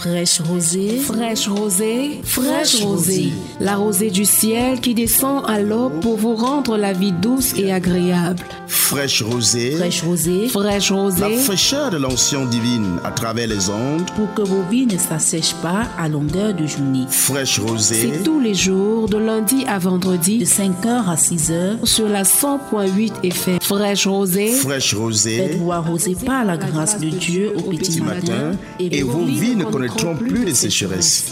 Fraîche rosée, fraîche rosée, fraîche rosée. La rosée du ciel qui descend à l'aube pour vous rendre la vie douce et agréable. Fraîche rosée, fraîche rosée, fraîche rosée. La fraîcheur de l'onction divine à travers les ondes. Pour que vos vies ne s'assèchent pas à longueur de journée. Fraîche rosée. C'est tous les jours, de lundi à vendredi, de 5h à 6h, sur la 100.8 FM. Fraîche rosée, fraîche rosée. Faites-vous arroser par la grâce de Dieu au petit, matin, et, vos vies ne connaîtront plus de sécheresse.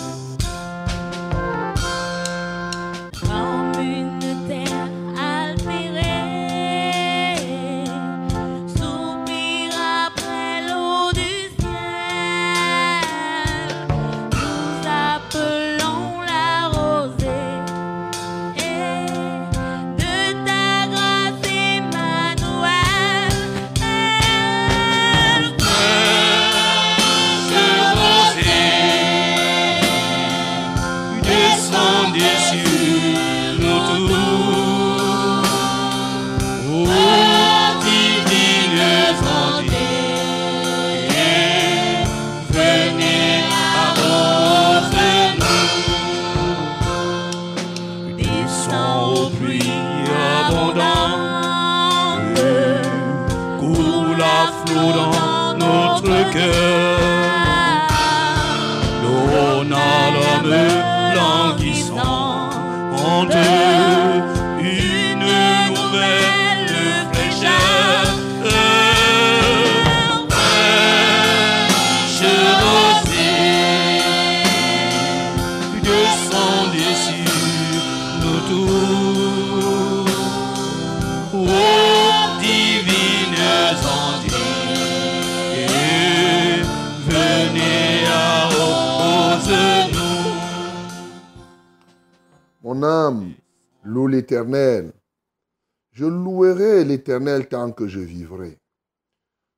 Tant que je vivrai.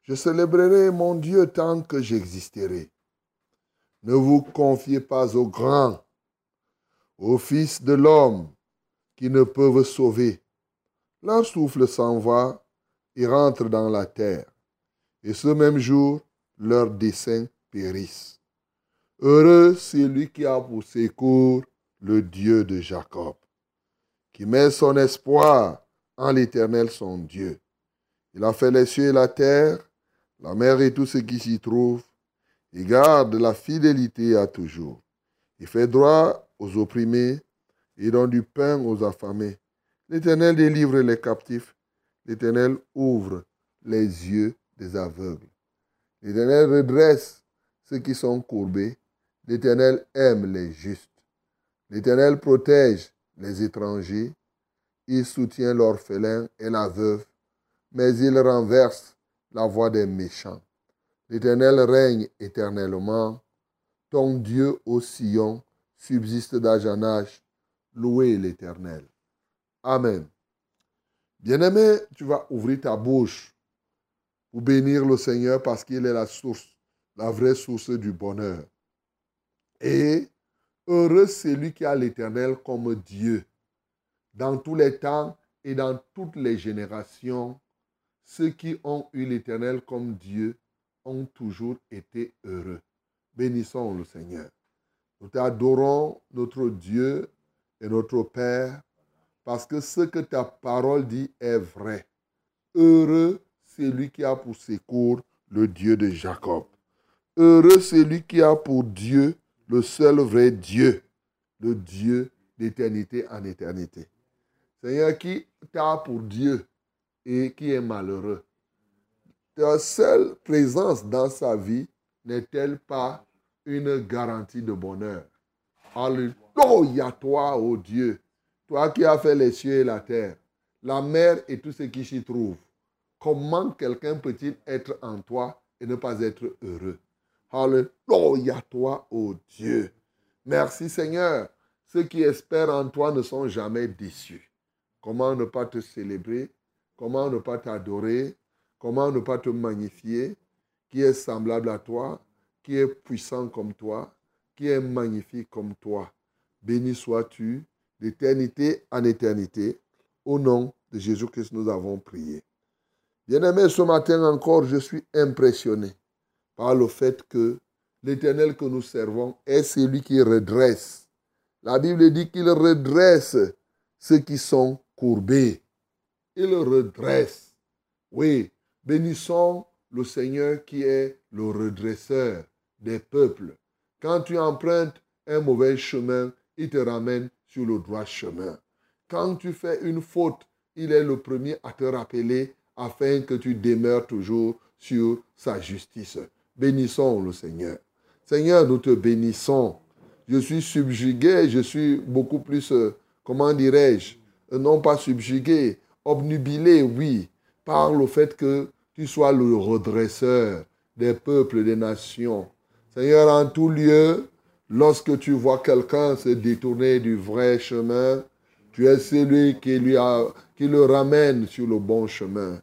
Je célébrerai mon Dieu tant que j'existerai. Ne vous confiez pas aux grands, aux fils de l'homme qui ne peuvent sauver. Leur souffle s'en va et rentre dans la terre. Et ce même jour, leurs desseins périssent. Heureux celui qui a pour secours le Dieu de Jacob qui met son espoir en l'Éternel son Dieu. Il a fait les cieux et la terre, la mer et tout ce qui s'y trouve. Il garde la fidélité à toujours. Il fait droit aux opprimés et donne du pain aux affamés. L'Éternel délivre les captifs. L'Éternel ouvre les yeux des aveugles. L'Éternel redresse ceux qui sont courbés. L'Éternel aime les justes. L'Éternel protège les étrangers, il soutient l'orphelin et la veuve, mais il renverse la voix des méchants. L'Éternel règne éternellement. Ton Dieu au Sion subsiste d'âge en âge. Louez l'Éternel. Amen. Bien-aimé, tu vas ouvrir ta bouche pour bénir le Seigneur parce qu'il est la source, la vraie source du bonheur. Et Heureux celui qui a l'Éternel comme Dieu. Dans tous les temps et dans toutes les générations, ceux qui ont eu l'Éternel comme Dieu ont toujours été heureux. Bénissons le Seigneur. Nous t'adorons, notre Dieu et notre Père, parce que ce que ta parole dit est vrai. Heureux celui qui a pour secours le Dieu de Jacob. Heureux celui qui a pour Dieu le seul vrai Dieu, le Dieu d'éternité en éternité. Seigneur, qui t'a pour Dieu et qui est malheureux, ta seule présence dans sa n'est-elle pas une garantie de bonheur? Alléluia, toi, ô oh Dieu, toi qui as fait les cieux et la terre, la mer et tout ce qui s'y trouve. Comment quelqu'un peut-il être en toi et ne pas être heureux? Alléluia toi, ô Dieu. Merci Seigneur. Ceux qui espèrent en toi ne sont jamais déçus. Comment ne pas te célébrer? Comment ne pas t'adorer? Comment ne pas te magnifier? Qui est semblable à toi? Qui est puissant comme toi? Qui est magnifique comme toi? Béni sois-tu d'éternité en éternité. Au nom de Jésus-Christ, nous avons prié. Bien-aimé, ce matin encore, je suis impressionné par le fait que L'Éternel que nous servons est celui qui redresse. La Bible dit qu'il redresse ceux qui sont Il redresse. Oui, bénissons le Seigneur qui est le redresseur des peuples. Quand tu empruntes un mauvais chemin, il te ramène sur le droit chemin. Quand tu fais une faute, il est le premier à te rappeler afin que tu demeures toujours sur sa justice. Bénissons le Seigneur. Seigneur, nous te bénissons. Je suis subjugué, je suis beaucoup plus, euh, comment dirais-je, non pas subjugué, obnubilé, oui, par le fait que tu sois le redresseur des peuples, des nations. Seigneur, en tout lieu, lorsque tu vois quelqu'un se détourner du vrai chemin, tu es celui qui, lui a, qui le ramène sur le bon chemin.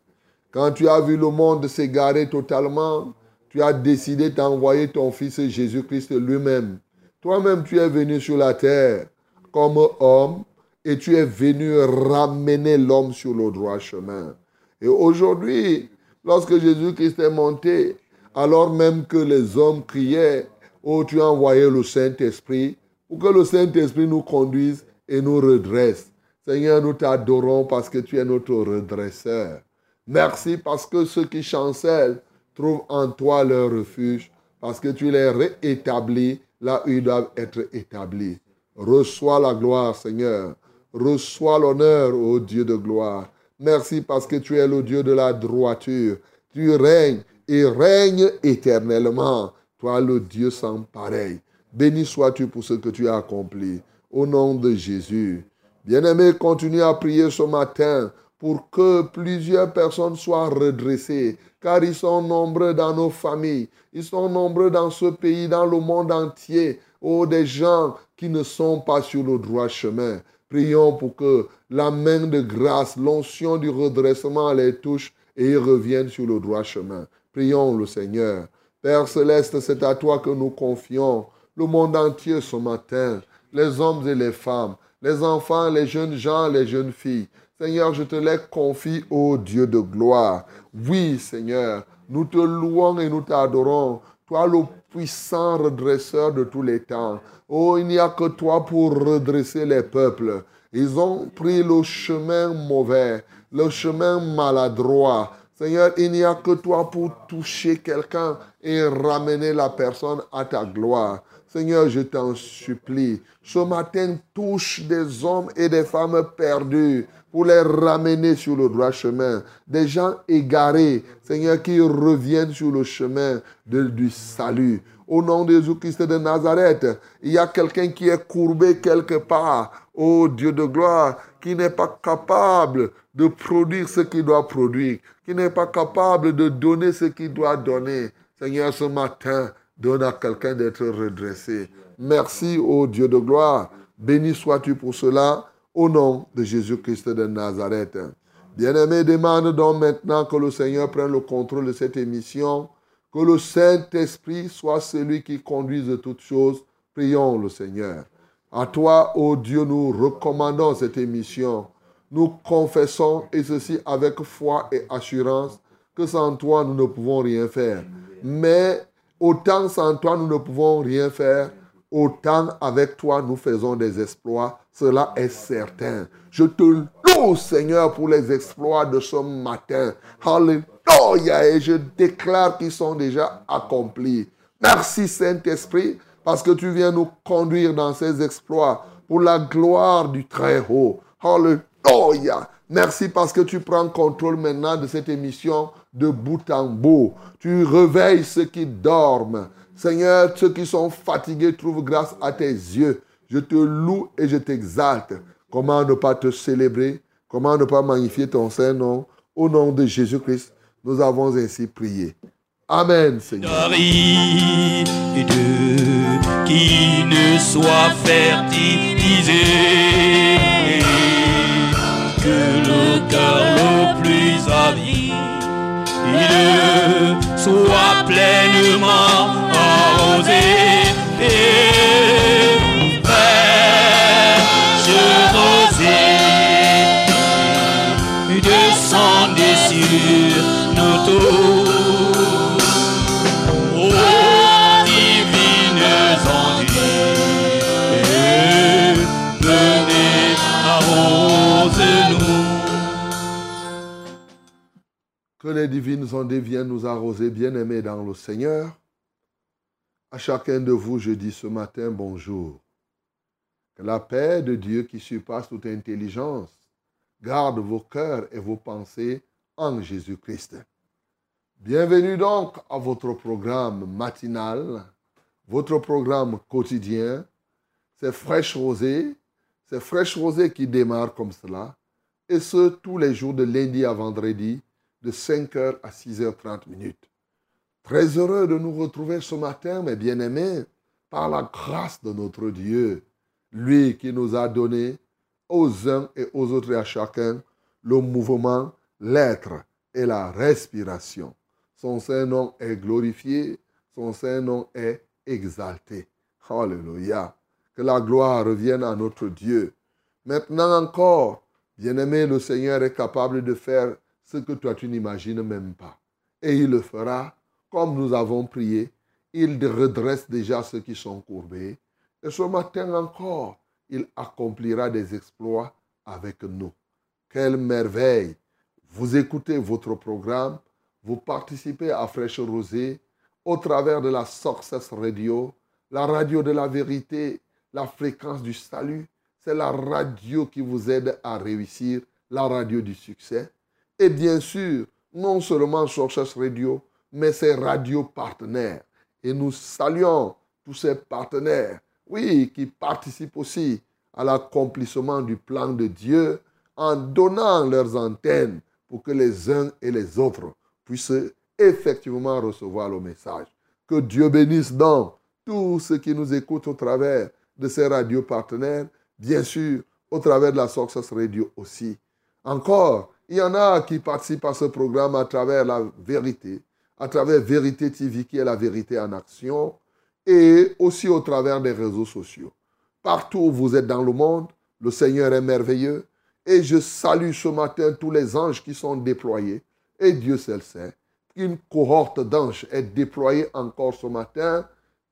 Quand tu as vu le monde s'égarer totalement, tu as décidé d'envoyer ton Fils Jésus-Christ lui-même. Toi-même, tu es venu sur la terre comme homme et tu es venu ramener l'homme sur le droit chemin. Et aujourd'hui, lorsque Jésus-Christ est monté, alors même que les hommes criaient, oh, tu as envoyé le Saint-Esprit, pour que le Saint-Esprit nous conduise et nous redresse. Seigneur, nous t'adorons parce que tu es notre redresseur. Merci parce que ceux qui chancellent trouvent en toi leur refuge, parce que tu les réétablis là où ils doivent être établis. Reçois la gloire, Seigneur. Reçois l'honneur, ô Dieu de gloire. Merci parce que tu es le Dieu de la droiture. Tu règnes et règnes éternellement. Toi, le Dieu sans pareil. Béni sois-tu pour ce que tu as accompli. Au nom de Jésus. Bien-aimé, continue à prier ce matin pour que plusieurs personnes soient redressées, car ils sont nombreux dans nos familles, ils sont nombreux dans ce pays, dans le monde entier, oh, des gens qui ne sont pas sur le droit chemin. Prions pour que la main de grâce, l'onction du redressement les touche et ils reviennent sur le droit chemin. Prions le Seigneur. Père céleste, c'est à toi que nous confions le monde entier ce matin, les hommes et les femmes, les enfants, les jeunes gens, les jeunes filles. Seigneur, je te les confie, ô Dieu de gloire. Oui, Seigneur, nous te louons et nous t'adorons. Toi, le puissant redresseur de tous les temps. Oh, il n'y a que toi pour redresser les peuples. Ils ont pris le chemin mauvais, le chemin maladroit. Seigneur, il n'y a que toi pour toucher quelqu'un et ramener la personne à ta gloire. Seigneur, je t'en supplie. Ce matin, touche des hommes et des femmes perdus pour les ramener sur le droit chemin. Des gens égarés, Seigneur, qui reviennent sur le chemin du salut. Au nom de Jésus-Christ de Nazareth, il y a quelqu'un qui est courbé quelque part. Oh Dieu de gloire, qui n'est pas capable de produire ce qu'il doit produire, qui n'est pas capable de donner ce qu'il doit donner. Seigneur, ce matin, donne à quelqu'un d'être redressé. Merci, ô Dieu de gloire. Béni sois-tu pour cela, au nom de Jésus-Christ de Nazareth. Bien-aimé, demande donc maintenant que le Seigneur prenne le contrôle de cette émission, que le Saint-Esprit soit celui qui conduise toutes choses. Prions le Seigneur. À toi, ô Dieu, nous recommandons cette émission. Nous confessons, et ceci avec foi et assurance, que sans toi, nous ne pouvons rien faire. Mais autant sans toi, nous ne pouvons rien faire, autant avec toi, nous faisons des exploits. Cela est certain. Je te loue, Seigneur, pour les exploits de ce matin. Alléluia. Et je déclare qu'ils sont déjà accomplis. Merci, Saint-Esprit, parce que tu viens nous conduire dans ces exploits pour la gloire du Très-Haut. Alléluia. Merci parce que tu prends contrôle maintenant de cette émission de bout en bout. Tu réveilles ceux qui dorment. Seigneur, ceux qui sont fatigués trouvent grâce à tes yeux. Je te loue et je t'exalte. Comment ne pas te célébrer? Comment ne pas magnifier ton Saint-Nom Au nom de Jésus-Christ, nous avons ainsi prié. Amen, Seigneur. ne soit fertilisé, que soit pleinement arrosé. Que les divines ondes viennent nous arroser, bien-aimés dans le Seigneur. À chacun de vous, je dis ce matin bonjour. Que la paix de Dieu qui surpasse toute intelligence garde vos cœurs et vos pensées en Jésus-Christ. Bienvenue donc à votre programme matinal, votre programme quotidien. C'est Fraîche Rosée. C'est Fraîche Rosée qui démarre comme cela. Et ce, tous les jours de lundi à vendredi, de 5h à 6h30 minutes. Très heureux de nous retrouver ce matin, mes bien-aimés, par la grâce de notre Dieu, lui qui nous a donné aux uns et aux autres et à chacun le mouvement, l'être et la respiration. Son Saint-Nom est glorifié, son Saint-Nom est exalté. Alléluia. Que la gloire revienne à notre Dieu. Maintenant encore, bien-aimé, le Seigneur est capable de faire ce que toi tu n'imagines même pas. Et il le fera comme nous avons prié. Il redresse déjà ceux qui sont courbés. Et ce matin encore, il accomplira des exploits avec nous. Quelle merveille Vous écoutez votre programme, vous participez à Fraîche Rosée au travers de la Success Radio, la radio de la vérité, la fréquence du salut. C'est la radio qui vous aide à réussir, la radio du succès. Et bien sûr, non seulement Success Radio, mais ses radios partenaires. Et nous saluons tous ces partenaires, oui, qui participent aussi à l'accomplissement du plan de Dieu en donnant leurs antennes pour que les uns et les autres puissent effectivement recevoir le message. Que Dieu bénisse donc tous ceux qui nous écoutent au travers de ces radios partenaires, bien sûr, au travers de la Success Radio aussi. Encore, il y en a qui participent à ce programme à travers la vérité, à travers Vérité TV qui est la vérité en action, et aussi au travers des réseaux sociaux. Partout où vous êtes dans le monde, le Seigneur est merveilleux. Et je salue ce matin tous les anges qui sont déployés. Et Dieu seul sait qu'une cohorte d'anges est déployée encore ce matin,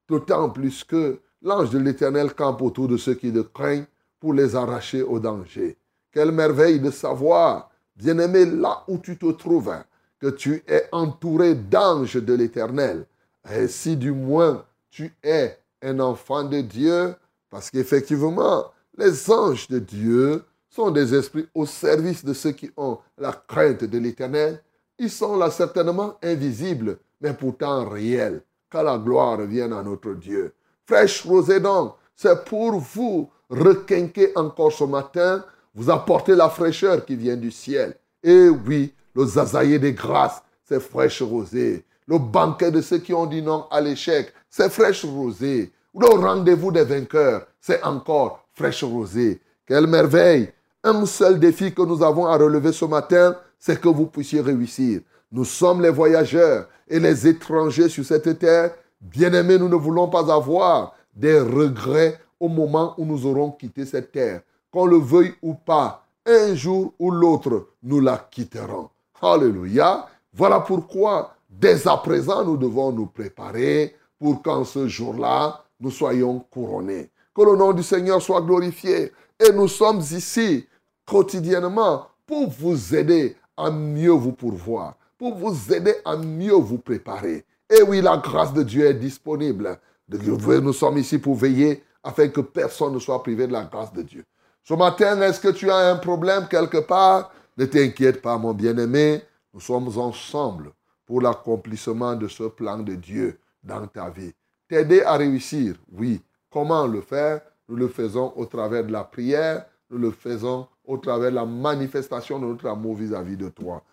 d'autant plus que l'ange de l'Éternel campe autour de ceux qui le craignent pour les arracher au danger. Quelle merveille de savoir, bien-aimé, là où tu te trouves, que tu es entouré d'anges de l'Éternel. Et si du moins tu es un enfant de Dieu, parce qu'effectivement, les anges de Dieu sont des esprits au service de ceux qui ont la crainte de l'Éternel. Ils sont là certainement invisibles, mais pourtant réels, car la gloire revienne à notre Dieu. Fraîche rosée donc, c'est pour vous requinquer encore ce matin, vous apporter la fraîcheur qui vient du ciel. Et oui, le zazaïe des grâces, c'est fraîche rosée. Le banquet de ceux qui ont dit non à l'échec, c'est fraîche rosée. Le rendez-vous des vainqueurs, c'est encore fraîche rosée. Quelle merveille. Un seul défi que nous avons à relever ce matin, c'est que vous puissiez réussir. Nous sommes les voyageurs et les étrangers sur cette terre. Bien-aimés, nous ne voulons pas avoir des regrets au moment où nous aurons quitté cette terre. Qu'on le veuille ou pas, un jour ou l'autre, nous la quitterons. Alléluia. Voilà pourquoi, dès à présent, nous devons nous préparer pour qu'en ce jour-là, nous soyons couronnés. Que le nom du Seigneur soit glorifié. Et nous sommes ici quotidiennement pour vous aider à mieux vous pourvoir, pour vous aider à mieux vous préparer. Et oui, la grâce de Dieu est disponible. Nous sommes ici pour veiller afin que personne ne soit privé de la grâce de Dieu. Ce matin, est-ce que tu as un problème quelque part? Ne t'inquiète pas, mon bien-aimé. Nous sommes ensemble pour l'accomplissement de ce plan de Dieu dans ta vie t'aider à réussir. Oui. Comment le faire? Nous le faisons au travers de la prière, nous le faisons au travers de la manifestation de notre amour vis-à-vis de toi.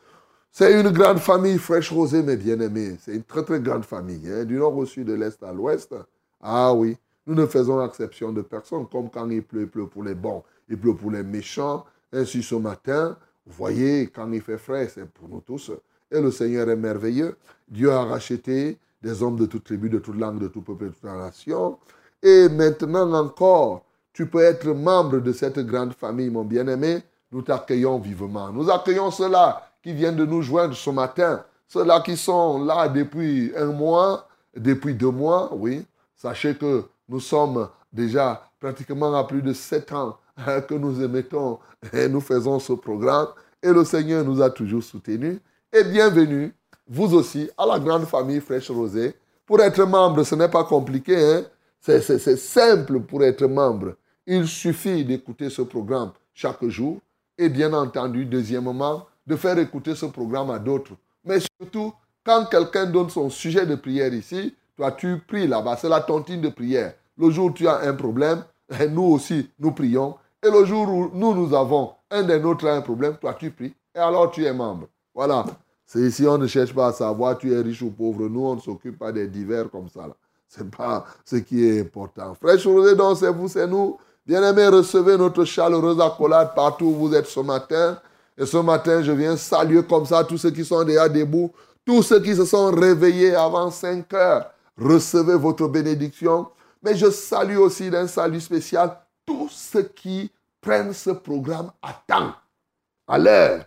C'est une grande famille fraîche rosée, mes bien-aimés. C'est une très très grande famille, hein, du nord au sud, de l'est à l'ouest. Ah oui, nous ne faisons exception de personne, comme quand il pleut, il pleut pour les bons, il pleut pour les méchants. Ainsi ce matin, vous voyez, quand il fait frais, c'est pour nous tous. Et le Seigneur est merveilleux. Dieu a racheté des hommes de toute tribu, de toute langue, de tout peuple, de toute nation. Et maintenant encore, tu peux être membre de cette grande famille, mon bien-aimé. Nous t'accueillons vivement. Nous accueillons ceux-là qui viennent de nous joindre ce matin. Ceux-là qui sont là depuis un mois, depuis deux mois, oui. Sachez que nous sommes déjà pratiquement à plus de sept ans que nous émettons et nous faisons ce programme. Et le Seigneur nous a toujours soutenus. et bienvenue, vous aussi, à la grande famille Fraîche Rosée. Pour être membre, ce n'est pas compliqué, hein? c'est simple pour être membre. Il suffit d'écouter ce programme chaque jour et bien entendu, deuxièmement, de faire écouter ce programme à d'autres. Mais surtout, quand quelqu'un donne son sujet de prière ici, toi tu pries là-bas, c'est la tontine de prière. Le jour où tu as un problème, nous aussi, nous prions. Et le jour où nous, nous avons un des nôtres a un problème, toi tu pries. Et alors tu es membre. Voilà. C'est ici, on ne cherche pas à savoir tu es riche ou pauvre. Nous, on ne s'occupe pas des divers comme ça. Ce n'est pas ce qui est important. Rosée, donc c'est vous, c'est nous. Bien-aimés, recevez notre chaleureuse accolade partout où vous êtes ce matin. Et ce matin, je viens saluer comme ça tous ceux qui sont déjà debout, tous ceux qui se sont réveillés avant 5 heures. Recevez votre bénédiction. Mais je salue aussi d'un salut spécial tous ceux qui prennent ce programme à temps, à l'heure.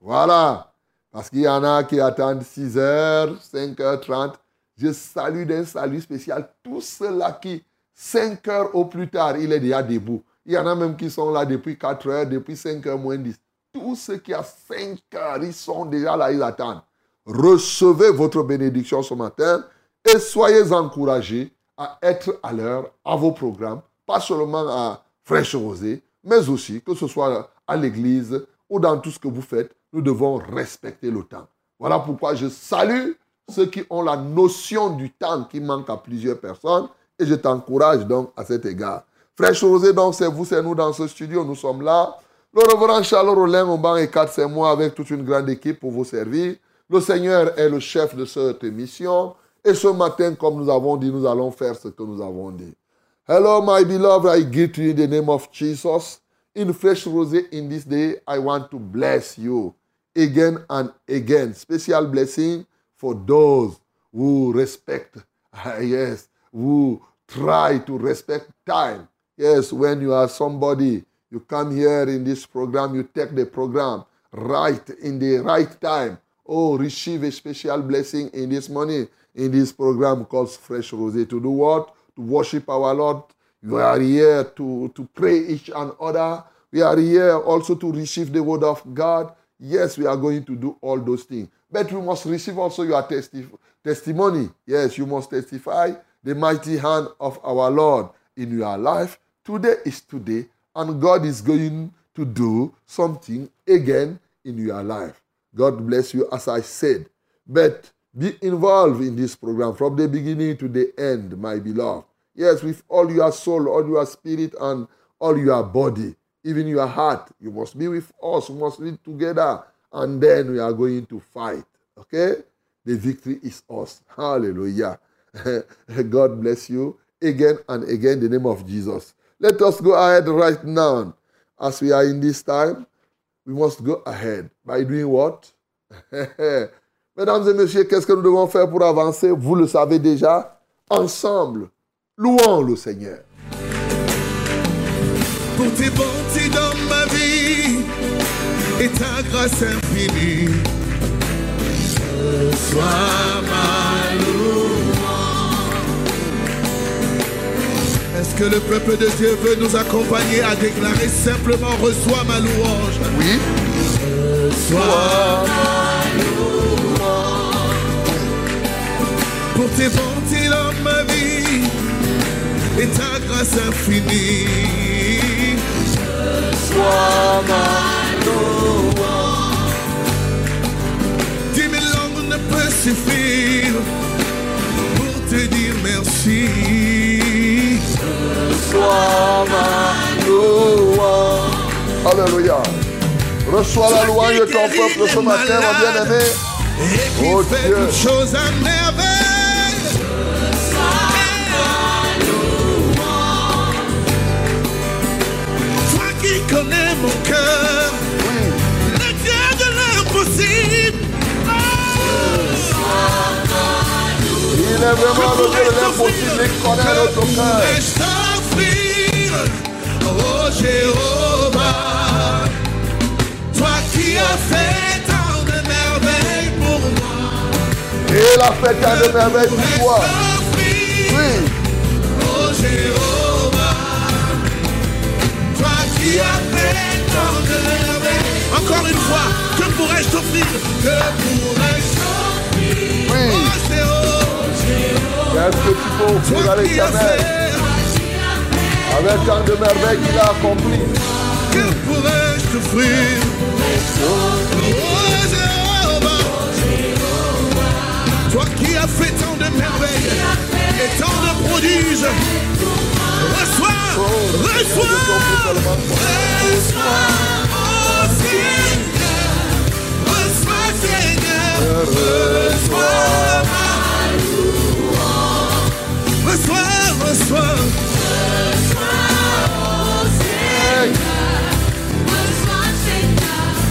Voilà. Parce qu'il y en a qui attendent 6 h 5h30. Je salue d'un salut spécial tous ceux-là qui, 5 heures au plus tard, il est déjà debout. Il y en a même qui sont là depuis 4 heures, depuis 5 heures moins 10. Tous ceux qui ont 5 heures, ils sont déjà là, ils attendent. Recevez votre bénédiction ce matin et soyez encouragés à être à l'heure à vos programmes, pas seulement à Fraîche Rosée, mais aussi que ce soit à l'église ou dans tout ce que vous faites, nous devons respecter le temps. Voilà pourquoi je salue ceux qui ont la notion du temps qui manque à plusieurs personnes et je t'encourage donc à cet égard. Fraîche Rosée, donc c'est vous, c'est nous dans ce studio, nous sommes là. Le reverend Charles Rollin au banc et 4, c'est moi avec toute une grande équipe pour vous servir. Le Seigneur est le chef de cette émission. Et ce matin, comme nous avons dit, nous allons faire ce que nous avons dit. Hello, my beloved, I greet you in the name of Jesus. In fresh rose in this day, I want to bless you again and again. Special blessing for those who respect, yes, who try to respect time. Yes, when you are somebody, you come here in this program, you take the program right in the right time. Oh, receive a special blessing in this morning in this program called Fresh Rose. To do what? To worship our Lord. You are here to, to pray each and other. We are here also to receive the word of God. Yes, we are going to do all those things. But we must receive also your testi- testimony. Yes, you must testify the mighty hand of our Lord in your life. Today is today, and God is going to do something again in your life. God bless you, as I said. But be involved in this program from the beginning to the end, my beloved. Yes, with all your soul, all your spirit, and all your body, even your heart. You must be with us. We must live together. And then we are going to fight. Okay? The victory is us. Hallelujah. God bless you again and again in the name of Jesus. Let us go ahead right now. As we are in this time, we must go ahead by doing what? Mesdames et messieurs, qu'est-ce que nous devons faire pour avancer? Vous le savez déjà. Ensemble, louons le Seigneur. Pour tes bontés dans ma vie et ta grâce infinie, sois ma que le peuple de Dieu veut nous accompagner à déclarer simplement reçois ma louange Oui. Sois ma louange. Pour tes bontés dans ma vie et ta grâce infinie. Sois ma louange. Dix mille langues ne peuvent suffire pour te dire merci. Sois ma louange. Alléluia. Reçois la louange de ton peuple ce matin, mon bien-aimé. Oh Dieu. choses à merveille. Toi qui connais mon cœur, le Dieu de l'impossible. Il est vraiment le Dieu de l'impossible. Il connaît notre cœur. T'offrir, oh Jéhovah, toi qui as fait tant de merveilles pour moi. Et il a fait tant de merveilles pour toi. Oui. Oh Jéhovah, toi qui as fait tant de merveilles. Encore une fois, que pourrais-je t'offrir? Que pourrais-je Oui. Oh Jéhovah Qu'est-ce que tu peux offrir Toi à qui as l'éternel fait avec tant de merveilles qu'il a accompli Que pourrais-je t'offrir Oh Toi qui as fait tant de merveilles Et tant de prodiges Reçois Reçois Reçois Oh Seigneur Reçois Seigneur Reçois Reçois Reçois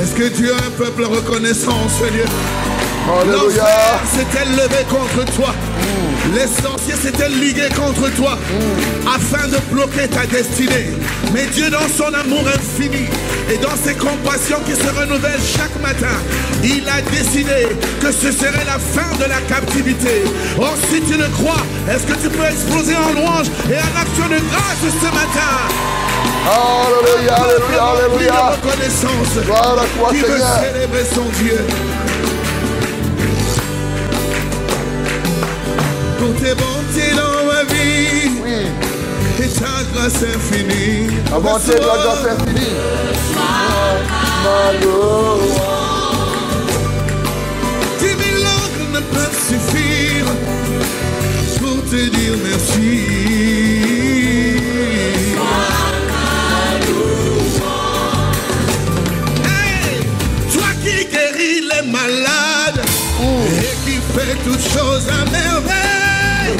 Est-ce que tu as un peuple reconnaissant, Seigneur Alléluia. S'était levé contre toi. Les sorciers s'étaient ligués contre toi afin de bloquer ta destinée. Mais Dieu, dans son amour infini et dans ses compassions qui se renouvellent chaque matin, il a décidé que ce serait la fin de la captivité. Or, si tu le crois, est-ce que tu peux exploser en louange et en action de grâce ce matin? Alléluia, alléluia, alléluia. reconnaissance Gloire à toi, qui veut Seigneur. célébrer son Dieu. Pour tes bontés dans ma vie Oui, et ta grâce infinie. la bonté de la grâce infinie. Mille langues ne peuvent suffire pour te dire merci. Toutes choses à merveille.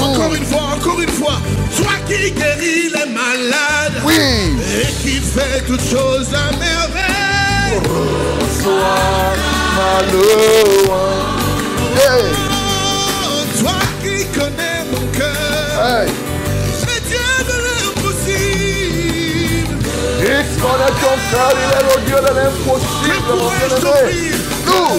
Encore une fois, encore une fois, toi qui guéris les malades Oui, et qui fait toutes choses à merveille. sois. Hey, Oh, toi qui connais mon cœur, hey. Connaît ton cœur, il est le Dieu de Que l'impossible, mon pourrais-je bien-aimé. t'offrir Nous,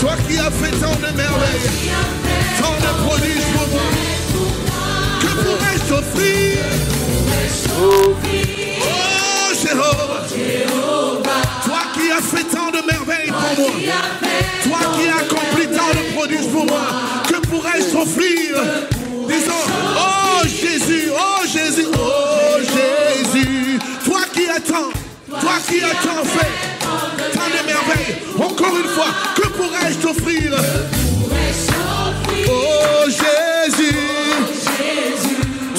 Toi qui as fait tant de merveilles Tant de prodiges pour moi Que pourrais-je t'offrir? As fait tant de merveilles pour moi. Toi qui as tant de prodiges pour moi Que pourrais-je t'offrir? Disons Oh Jésus Oh Jésus Oh Jésus. Toi qui attends Toi qui as tant fait Tant de merveilles Encore une fois Que pourrais-je t'offrir? Oh Jésus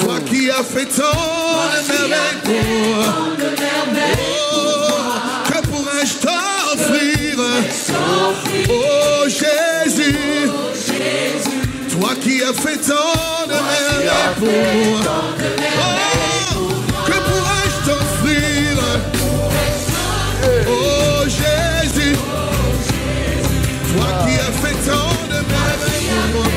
Toi qui as fait tant de merveilles pour moi. Oh, Oh Jésus Toi qui as fait tant de merveilles pour moi. Oh, que pourrais-je t'offrir? Oh Jésus Toi qui as fait tant de merveilles pour moi.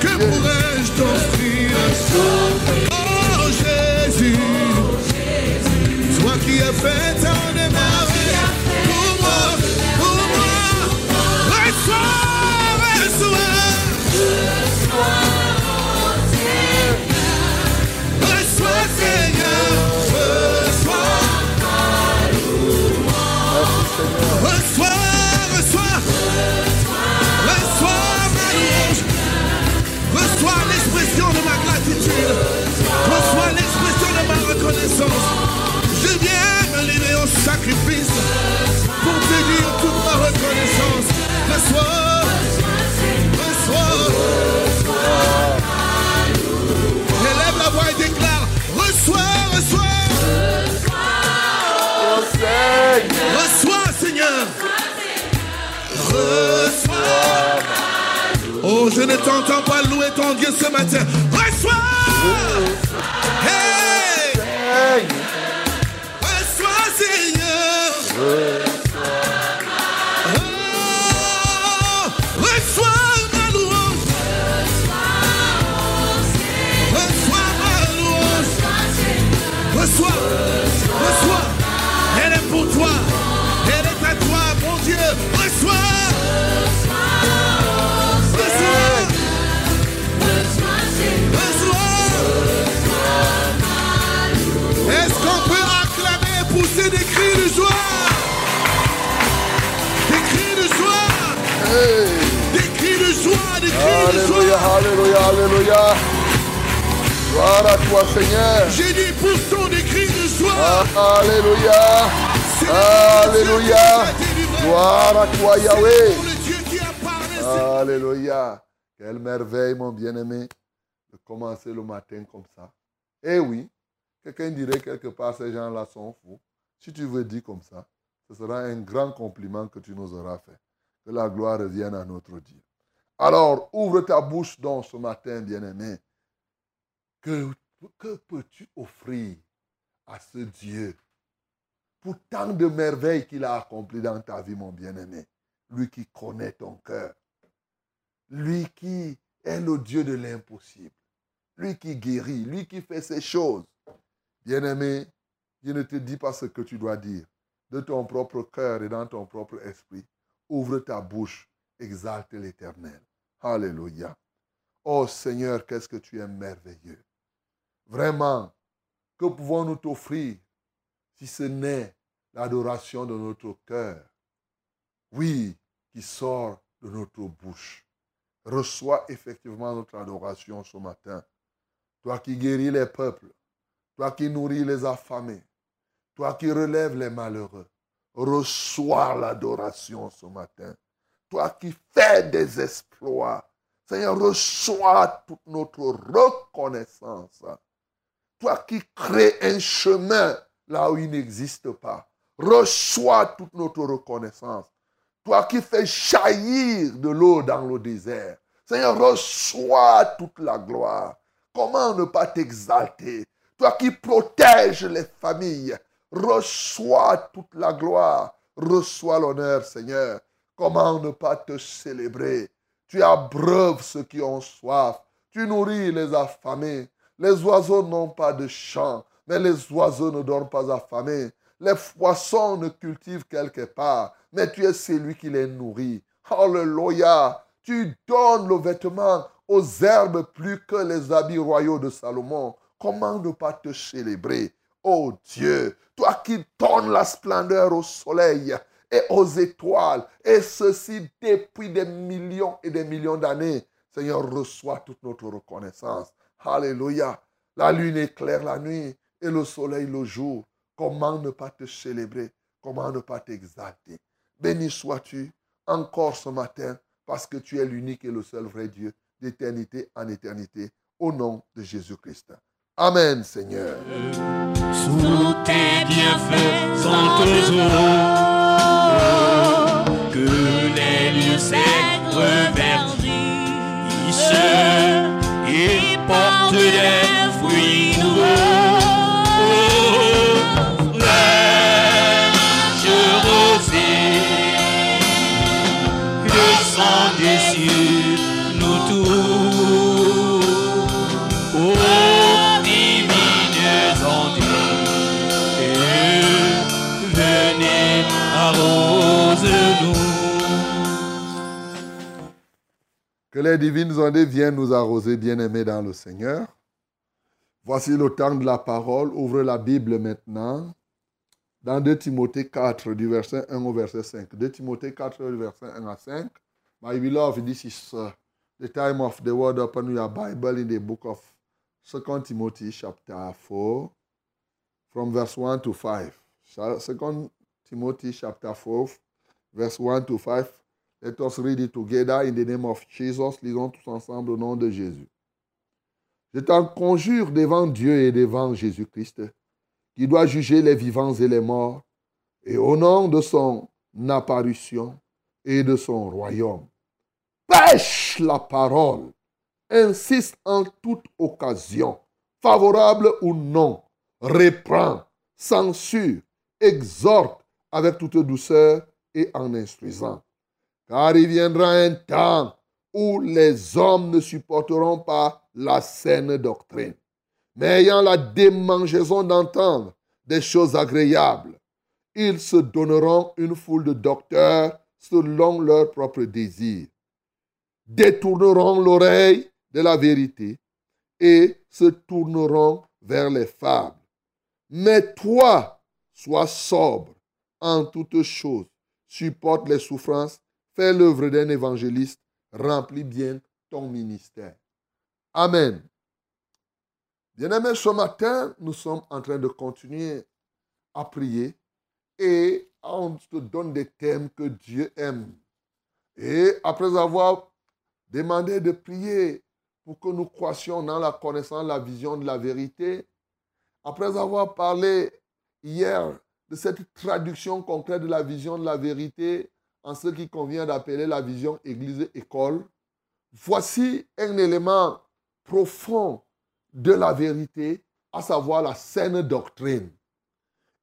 Que pourrais-je t'offrir? Je ne t'entends pas louer ton Dieu ce matin. Reçois. Alléluia, alléluia. Gloire à toi, Seigneur. J'ai dit poussons des cris de joie Ah, Alléluia. Alléluia. Gloire à toi, Yahweh. Alléluia. Quelle merveille, mon bien-aimé, de commencer le matin comme ça. Eh oui, quelqu'un dirait quelque part, ces gens-là sont fous. Si tu veux dire comme ça, ce sera un grand compliment que tu nous auras fait. Que la gloire revienne à notre Dieu. Alors, ouvre ta bouche donc ce matin, bien-aimé. Que, que peux-tu offrir à ce Dieu pour tant de merveilles qu'il a accomplies dans ta vie, mon bien-aimé? Lui qui connaît ton cœur. Lui qui est le Dieu de l'impossible. Lui qui guérit, lui qui fait ces choses. Bien-aimé, je ne te dis pas ce que tu dois dire. De ton propre cœur et dans ton propre esprit, ouvre ta bouche, exalte l'Éternel. Alléluia. Oh Seigneur, qu'est-ce que tu es merveilleux. Vraiment, que pouvons-nous t'offrir si ce n'est l'adoration de notre cœur? Oui, qui sort de notre bouche. Reçois effectivement notre adoration ce matin. Toi qui guéris les peuples, toi qui nourris les affamés, toi qui relèves les malheureux, reçois l'adoration ce matin. Toi qui fais des exploits, Seigneur, reçois toute notre reconnaissance. Toi qui crées un chemin là où il n'existe pas, reçois toute notre reconnaissance. Toi qui fais jaillir de l'eau dans le désert, Seigneur, reçois toute la gloire. Comment ne pas t'exalter? Toi qui protèges les familles, reçois toute la gloire. Reçois l'honneur, Seigneur. Comment ne pas te célébrer? Tu abreuves ceux qui ont soif. Tu nourris les affamés. Les oiseaux n'ont pas de champ, mais les oiseaux ne dorment pas affamés. Les poissons ne cultivent quelque part, mais tu es celui qui les nourrit. Alléluia. Tu donnes le vêtement aux herbes plus que les habits royaux de Salomon. Comment ne pas te célébrer, ô Dieu, toi qui donnes la splendeur au soleil et aux étoiles, et ceci depuis des millions et des millions d'années. Seigneur, reçois toute notre reconnaissance. Alléluia. La lune éclaire la nuit et le soleil le jour. Comment ne pas te célébrer? Comment ne pas t'exalter? Béni sois-tu encore ce matin parce que tu es l'unique et le seul vrai Dieu d'éternité en éternité au nom de Jésus-Christ. Amen, Seigneur. Sous tes bienfaits que les lieux secs reverdissent et portent des Que les divines ondes viennent nous arroser, bien-aimés dans le Seigneur. Voici le temps de la parole. Ouvre la Bible maintenant. Dans 2 Timothée 4, du verset 1 au verset 5. 2 Timothée 4, du verset 1 à 5. My beloved, this is uh, the time of the word. Open your Bible in the book of 2 Timothy, chapter 4, from verse 1 to 5. 2 Timothy, chapter 4, verse 1 to 5. Let us read it together in the name of Jesus. Lisons tous ensemble au nom de Jésus. Je t'en conjure devant Dieu et devant Jésus-Christ, qui doit juger les vivants et les morts, et au nom de son apparition et de son royaume. Pêche la parole. Insiste en toute occasion, favorable ou non. Reprend, censure, exhorte avec toute douceur et en instruisant. Car un temps où les hommes ne supporteront pas la saine doctrine, mais ayant la démangeaison d'entendre des choses agréables, ils se donneront une foule de docteurs selon leurs propres désirs, détourneront l'oreille de la vérité et se tourneront vers les fables. Mais toi, sois sobre en toutes choses, supporte les souffrances, fais l'œuvre d'un évangéliste, remplis bien ton ministère. Amen. Bien-aimés, ce matin, nous sommes en train de continuer à prier et on te donne des thèmes que Dieu aime. Et après avoir demandé de prier pour que nous croissions dans la connaissance, la vision de la vérité, après avoir parlé hier de cette traduction concrète de la vision de la vérité en ce qui convient d'appeler la vision Église-école, voici un élément profond de la vérité, à savoir la saine doctrine.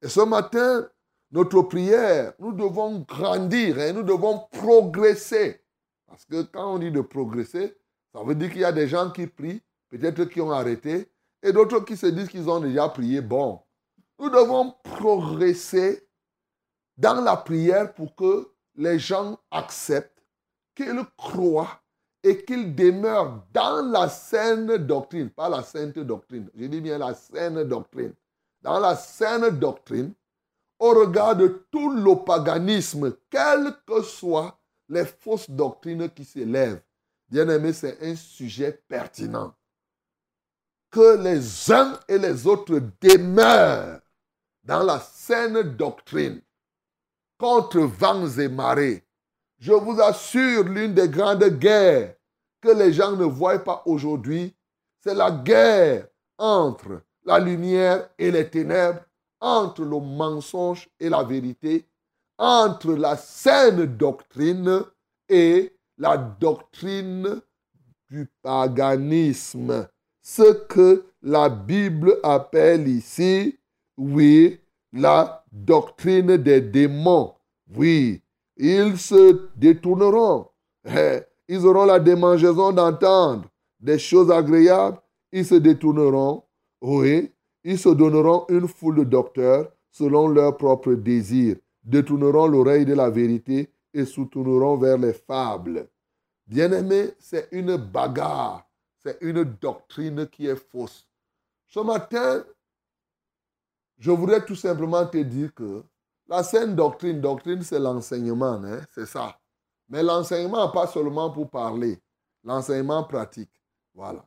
Et ce matin, notre prière, nous devons grandir et nous devons progresser. Parce que quand on dit de progresser, ça veut dire qu'il y a des gens qui prient, peut-être qui ont arrêté, et d'autres qui se disent qu'ils ont déjà prié. Bon, nous devons progresser dans la prière pour que les gens acceptent, qu'ils croient et qu'ils demeurent dans la saine doctrine, pas la sainte doctrine. Je dis bien la saine doctrine. Dans la saine doctrine, au regard de tout l'opaganisme, quelles que soient les fausses doctrines qui s'élèvent. Bien aimé, c'est un sujet pertinent. Que les uns et les autres demeurent dans la saine doctrine contre vents et marées. Je vous assure, l'une des grandes guerres que les gens ne voient pas aujourd'hui, c'est la guerre entre la lumière et les ténèbres, entre le mensonge et la vérité, entre la saine doctrine et la doctrine du paganisme. Ce que la Bible appelle ici, oui, la doctrine des démons. Oui, ils se détourneront. Eh, ils auront la démangeaison d'entendre des choses agréables. Ils se détourneront. Oui, ils se donneront une foule de docteurs selon leurs propres désirs, détourneront l'oreille de la vérité et se tourneront vers les fables. Bien-aimé, c'est une bagarre, c'est une doctrine qui est fausse. Ce matin, je voudrais tout simplement te dire que la saine doctrine, doctrine, c'est l'enseignement, hein, c'est ça. Mais l'enseignement, pas seulement pour parler, l'enseignement pratique. Voilà.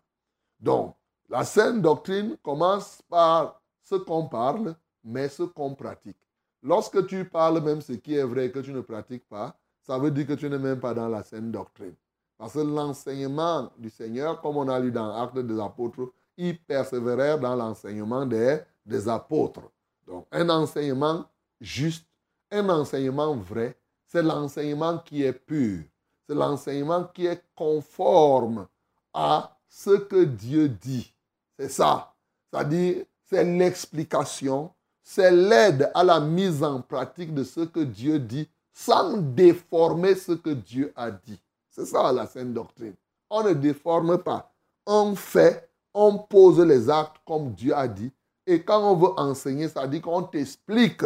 Donc, la saine doctrine commence par ce qu'on parle, mais ce qu'on pratique. Lorsque tu parles même ce qui est vrai que tu ne pratiques pas, ça veut dire que tu n'es même pas dans la saine doctrine. Parce que l'enseignement du Seigneur, comme on a lu dans Actes des Apôtres, il persévèrent dans l'enseignement des, des apôtres. Donc, un enseignement juste, un enseignement vrai, c'est l'enseignement qui est pur. C'est l'enseignement qui est conforme à ce que Dieu dit. C'est ça. C'est-à-dire, c'est l'explication, c'est l'aide à la mise en pratique de ce que Dieu dit sans déformer ce que Dieu a dit. C'est ça la sainte doctrine. On ne déforme pas. On fait, on pose les actes comme Dieu a dit. Et quand on veut enseigner, ça dit qu'on t'explique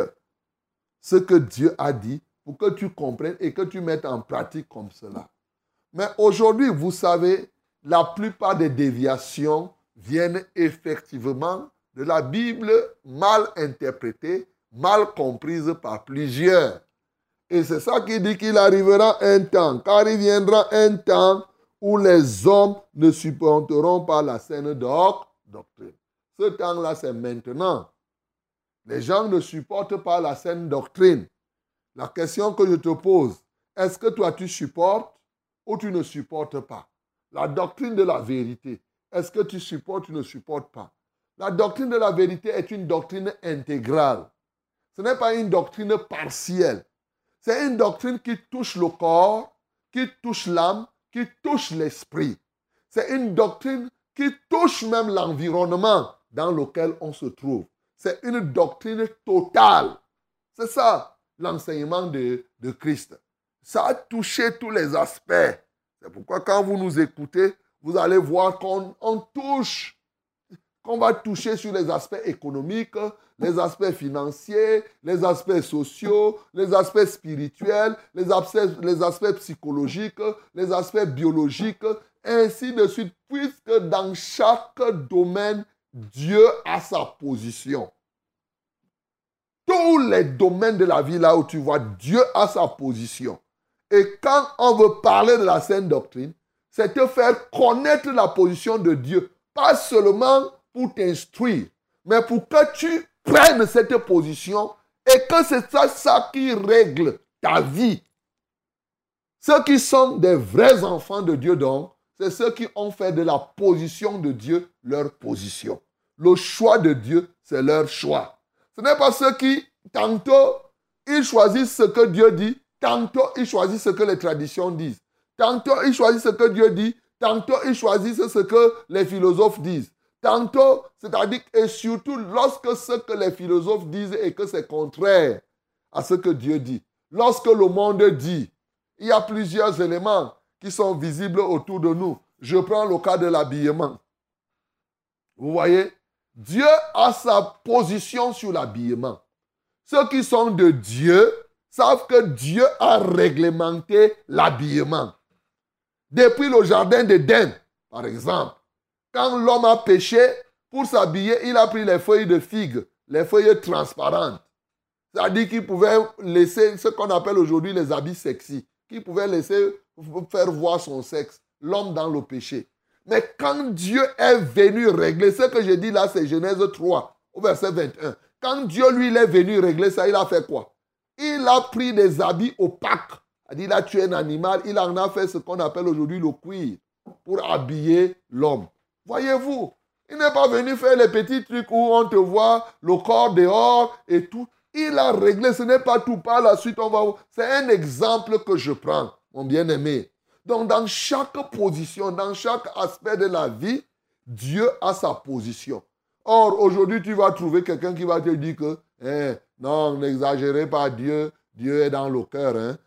ce que Dieu a dit pour que tu comprennes et que tu mettes en pratique comme cela. Mais aujourd'hui, vous savez, la plupart des déviations viennent effectivement de la Bible mal interprétée, mal comprise par plusieurs. Et c'est ça qui dit qu'il arrivera un temps, car il viendra un temps où les hommes ne supporteront pas la saine doctrine. Ce temps-là, c'est maintenant. Les gens ne supportent pas la saine doctrine. La question que je te pose, est-ce que toi tu supportes ou tu ne supportes pas? La doctrine de la vérité. Est-ce que tu supportes ou tu ne supportes pas? La doctrine de la vérité est une doctrine intégrale. Ce n'est pas une doctrine partielle. C'est une doctrine qui touche le corps, qui touche l'âme, qui touche l'esprit. C'est une doctrine qui touche même l'environnement dans lequel on se trouve. C'est une doctrine totale. C'est ça l'enseignement de, de Christ. Ça a touché tous les aspects. C'est pourquoi quand vous nous écoutez, vous allez voir qu'on on touche, qu'on va toucher sur les aspects économiques, les aspects financiers, les aspects sociaux, les aspects spirituels, les aspects, les aspects psychologiques, les aspects biologiques, ainsi de suite, puisque dans chaque domaine, Dieu a sa position. Tous les domaines de la vie, là où tu vois, Dieu a sa position. Et quand on veut parler de la sainte doctrine, c'est te faire connaître la position de Dieu. Pas seulement pour t'instruire, mais pour que tu prennes cette position et que c'est ça, ça qui règle ta vie. Ceux qui sont des vrais enfants de Dieu, donc, c'est ceux qui ont fait de la position de Dieu leur position. Le choix de Dieu, c'est leur choix. Ce n'est pas ceux qui, tantôt, ils choisissent ce que Dieu dit, tantôt, ils choisissent ce que les traditions disent. Tantôt, ils choisissent ce que Dieu dit, tantôt, ils choisissent ce que les philosophes disent. Tantôt, c'est-à-dire, et surtout lorsque ce que les philosophes disent et que c'est contraire à ce que Dieu dit. Lorsque le monde dit, il y a plusieurs éléments qui sont visibles autour de nous. Je prends le cas de l'habillement. Vous voyez, Dieu a sa position sur l'habillement. Ceux qui sont de Dieu savent que Dieu a réglementé l'habillement. Depuis le jardin d'Éden, par exemple, quand l'homme a péché, pour s'habiller, il a pris les feuilles de figue, les feuilles transparentes. C'est-à-dire qu'il pouvait laisser ce qu'on appelle aujourd'hui les habits sexy, qu'il pouvait laisser faire voir son sexe, l'homme dans le péché. Mais quand Dieu est venu régler, ce que je dis là, c'est Genèse 3, au verset 21. Quand Dieu, lui, il est venu régler ça, il a fait quoi? Il a pris des habits opaques. Il a dit, là, tu es un animal. Il en a fait ce qu'on appelle aujourd'hui le cuir pour habiller l'homme. Voyez-vous, il n'est pas venu faire les petits trucs où on te voit le corps dehors et tout. Il a réglé, ce n'est pas tout. Par la suite, on va. C'est un exemple que je prends, mon bien-aimé. Donc, dans chaque position, dans chaque aspect de la vie, Dieu a sa position. Or, aujourd'hui, tu vas trouver quelqu'un qui va te dire que, hein, non, n'exagérez pas, Dieu, Dieu est dans le cœur. Hein,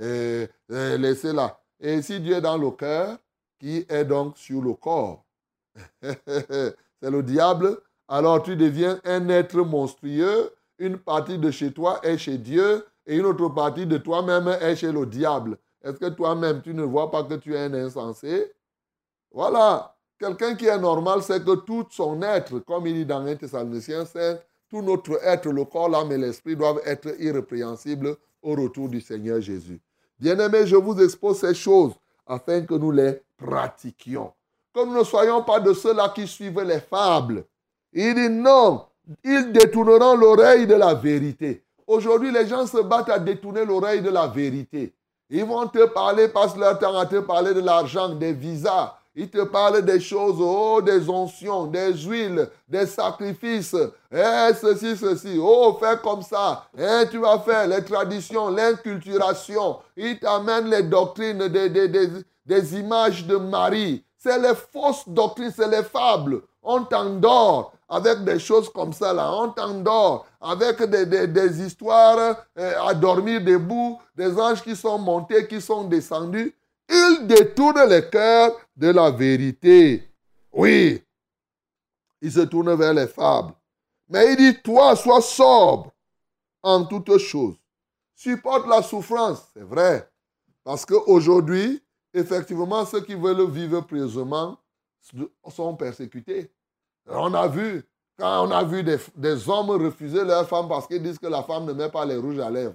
hein, Laissez-la. Et si Dieu est dans le cœur, qui est donc sur le corps? C'est le diable. Alors tu deviens un être monstrueux. Une partie de chez toi est chez Dieu et une autre partie de toi-même est chez le diable. Est-ce que toi-même, tu ne vois pas que tu es un insensé? Voilà. Quelqu'un qui est normal, c'est que tout son être, comme il dit dans 1 Thessaloniciens 5, tout notre être, le corps, l'âme et l'esprit doivent être irrépréhensibles au retour du Seigneur Jésus. Bien-aimés, je vous expose ces choses afin que nous les pratiquions. Que nous ne soyons pas de ceux-là qui suivent les fables. Il dit non, ils détourneront l'oreille de la vérité. Aujourd'hui, les gens se battent à détourner l'oreille de la vérité. Ils vont te parler, passent leur temps à te parler de l'argent, des visas. Ils te parlent des choses, oh, des oncions, des huiles, des sacrifices. Eh, ceci, ceci. Oh, fais comme ça. Eh, tu vas faire les traditions, l'inculturation. Ils t'amènent les doctrines des, des images de Marie. C'est les fausses doctrines, c'est les fables. On t'endort avec des choses comme ça là. On t'endort avec des, histoires euh, à dormir debout, des anges qui sont montés, qui sont descendus. Ils détournent les cœurs de la vérité. Oui, ils se tournent vers les fables. Mais il dit, toi, sois sobre en toutes choses. Supporte la souffrance, c'est vrai. Parce qu'aujourd'hui, effectivement, ceux qui veulent vivre pieusement sont persécutés. On a vu, quand on a vu des, hommes refuser leur femme parce qu'ils disent que la femme ne met pas les rouges à lèvres.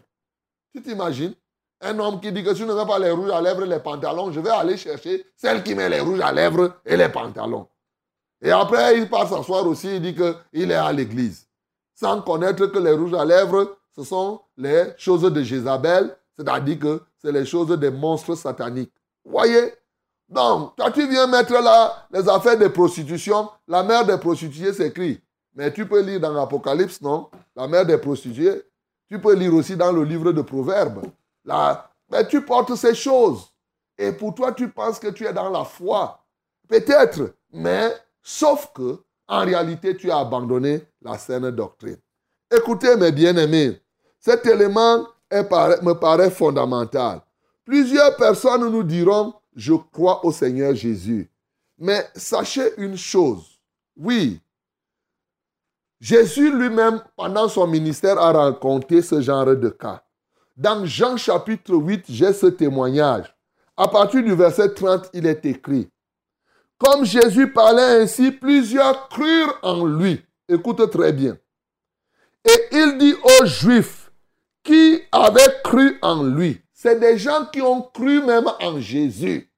Tu t'imagines? Un homme qui dit que tu ne mets pas les rouges à lèvres et les pantalons, je vais aller chercher celle qui met les rouges à lèvres et les pantalons. Et après, il part s'asseoir aussi, il dit qu'il est à l'église. Sans connaître que les rouges à lèvres, ce sont les choses de Jézabel, c'est-à-dire que c'est les choses des monstres sataniques. Voyez donc, toi, tu viens mettre là les affaires de prostitution. La mère des prostituées s'écrit. Mais tu peux lire dans l'Apocalypse, non? La mère des prostituées. Tu peux lire aussi dans le livre de Proverbes. Mais tu portes ces choses. Et pour toi, tu penses que tu es dans la foi. Peut-être, mais sauf que, en réalité, tu as abandonné la saine doctrine. Écoutez, mes bien-aimés, cet élément me paraît fondamental. Plusieurs personnes nous diront, je crois au Seigneur Jésus. Mais sachez une chose, oui, Jésus lui-même, pendant son ministère, a rencontré ce genre de cas. Dans Jean chapitre 8, j'ai ce témoignage. À partir du verset 30, il est écrit, Comme Jésus parlait ainsi, plusieurs crurent en lui. Écoute très bien. Et il dit aux Juifs qui avaient cru en lui, c'est des gens qui ont cru même en Jésus.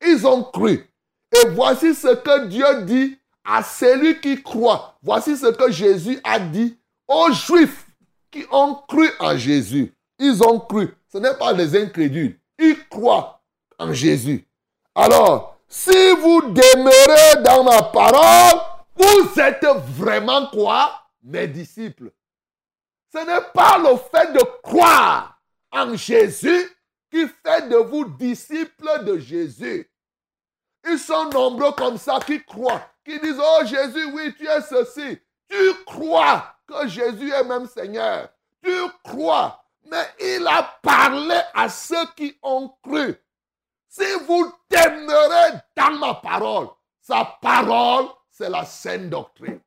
Ils ont cru. Et voici ce que Dieu dit à celui qui croit. Voici ce que Jésus a dit aux Juifs qui ont cru en Jésus. Ils ont cru. Ce n'est pas des incrédules. Ils croient en Jésus. Alors, si vous demeurez dans ma parole, vous êtes vraiment quoi? Mes disciples. Ce n'est pas le fait de croire en Jésus qui fait de vous disciples de Jésus. Ils sont nombreux comme ça qui croient, qui disent, oh Jésus, oui, tu es ceci. Tu crois que Jésus est même Seigneur. Tu crois. Mais il a parlé à ceux qui ont cru. Si vous demeurez dans ma parole, sa parole, c'est la saine doctrine.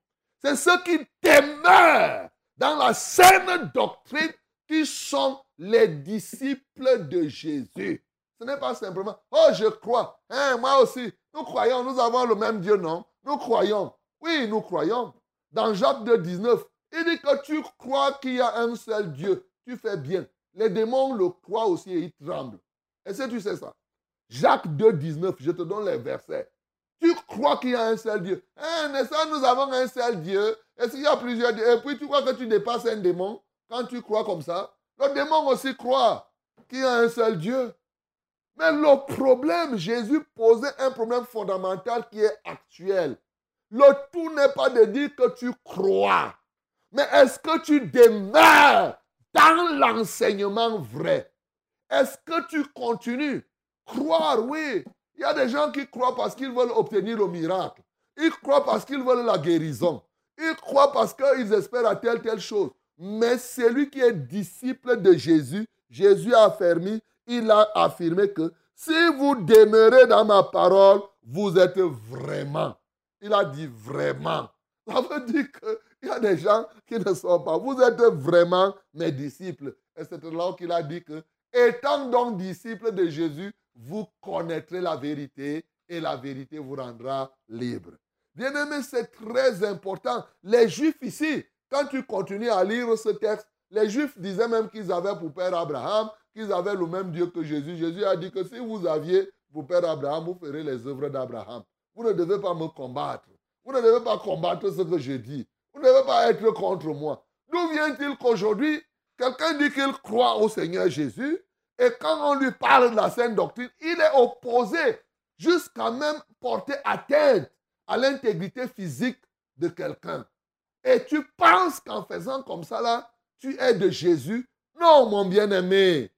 C'est ceux qui demeurent dans la saine doctrine qui sont les disciples de Jésus. Ce n'est pas simplement, oh, je crois. Hein, moi aussi, nous croyons, nous avons le même Dieu, non? Nous croyons. Oui, nous croyons. Dans Jacques 2, 19, il dit que tu crois qu'il y a un seul Dieu. Tu fais bien. Les démons le croient aussi et ils tremblent. Est-ce que tu sais ça? Jacques 2, 19, je te donne les versets. Tu crois qu'il y a un seul Dieu. Hein, n'est-ce pas, nous avons un seul Dieu. Est-ce qu'il y a plusieurs dieux Et puis tu crois que tu dépasses un démon quand tu crois comme ça Le démon aussi croit qu'il y a un seul Dieu. Mais le problème, Jésus posait un problème fondamental qui est actuel. Le tout n'est pas de dire que tu crois, mais est-ce que tu demeures dans l'enseignement vrai? Est-ce que tu continues? Croire, oui. Il y a des gens qui croient parce qu'ils veulent obtenir le miracle. Ils croient parce qu'ils veulent la guérison. Ils croient parce qu'ils espèrent à telle, telle chose. Mais celui qui est disciple de Jésus, Jésus a affirmé, il a affirmé que si vous demeurez dans ma parole, vous êtes vraiment. Il a dit vraiment. Ça veut dire qu'il y a des gens qui ne sont pas. Vous êtes vraiment mes disciples. Et c'est là qu'il a dit que, étant donc disciples de Jésus, vous connaîtrez la vérité et la vérité vous rendra libre. Bien-aimé, c'est très important. Les Juifs ici, quand tu continues à lire ce texte, les Juifs disaient même qu'ils avaient pour père Abraham, qu'ils avaient le même Dieu que Jésus. Jésus a dit que si vous aviez pour père Abraham, vous ferez les œuvres d'Abraham. Vous ne devez pas me combattre. Vous ne devez pas combattre ce que je dis. Vous ne devez pas être contre moi. D'où vient-il qu'aujourd'hui, quelqu'un dit qu'il croit au Seigneur Jésus, et quand on lui parle de la sainte doctrine, il est opposé jusqu'à même porter atteinte à l'intégrité physique de quelqu'un. Et tu penses qu'en faisant comme ça, là, tu es de Jésus? Non, mon bien-aimé.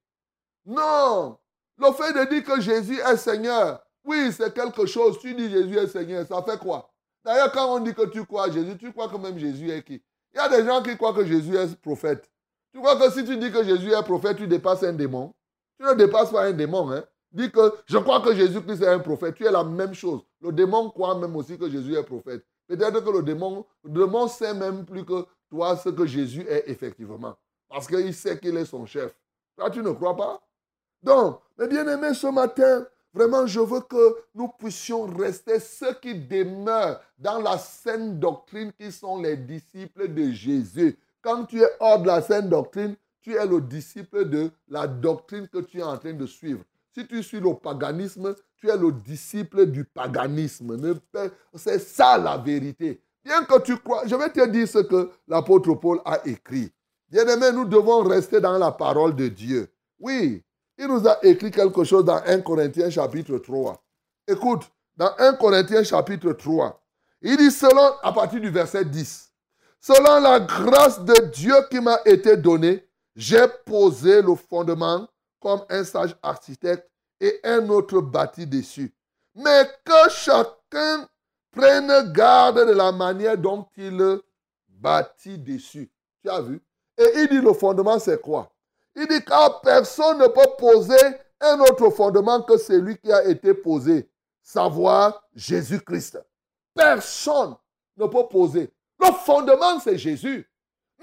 Non. Le fait de dire que Jésus est Seigneur, oui, c'est quelque chose. Tu dis Jésus est Seigneur, ça fait quoi? D'ailleurs, quand on dit que tu crois à Jésus, tu crois que même Jésus est qui? Il y a des gens qui croient que Jésus est prophète. Tu crois que si tu dis que Jésus est prophète, tu dépasses un démon? Tu ne dépasses pas un démon. Hein? Dis que je crois que Jésus-Christ est un prophète. Tu es la même chose. Le démon croit même aussi que Jésus est prophète. Peut-être que le démon, sait même plus que toi ce que Jésus est effectivement. Parce qu'il sait qu'il est son chef. Toi, tu ne crois pas? Donc, mes bien-aimés, ce matin, vraiment, je veux que nous puissions rester ceux qui demeurent dans la saine doctrine qui sont les disciples de Jésus. Quand tu es hors de la saine doctrine, tu es le disciple de la doctrine que tu es en train de suivre. Si tu suis le paganisme, tu es le disciple du paganisme. C'est ça la vérité. Bien que tu crois, je vais te dire ce que l'apôtre Paul a écrit. Bien-aimé, nous devons rester dans la parole de Dieu. Oui, il nous a écrit quelque chose dans 1 Corinthiens chapitre 3. Écoute, dans 1 Corinthiens chapitre 3, il dit selon, à partir du verset 10, selon la grâce de Dieu qui m'a été donnée, j'ai posé le fondement comme un sage architecte et un autre bâtit dessus. Mais que chacun prenne garde de la manière dont il bâtit dessus. Tu as vu? Et il dit le fondement, c'est quoi? Il dit car personne ne peut poser un autre fondement que celui qui a été posé, savoir Jésus-Christ. Personne ne peut poser. Le fondement, c'est Jésus.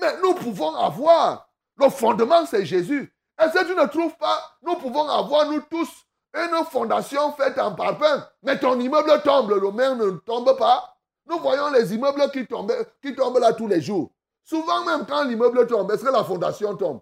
Mais nous pouvons avoir. Le fondement, c'est Jésus. Est-ce que tu ne trouves pas, nous pouvons avoir, nous tous, une fondation faite en parpaing, mais ton immeuble tombe, le maire ne tombe pas. Nous voyons les immeubles qui tombent, qui tombent là tous les jours. Souvent même quand l'immeuble tombe, est-ce que la fondation tombe?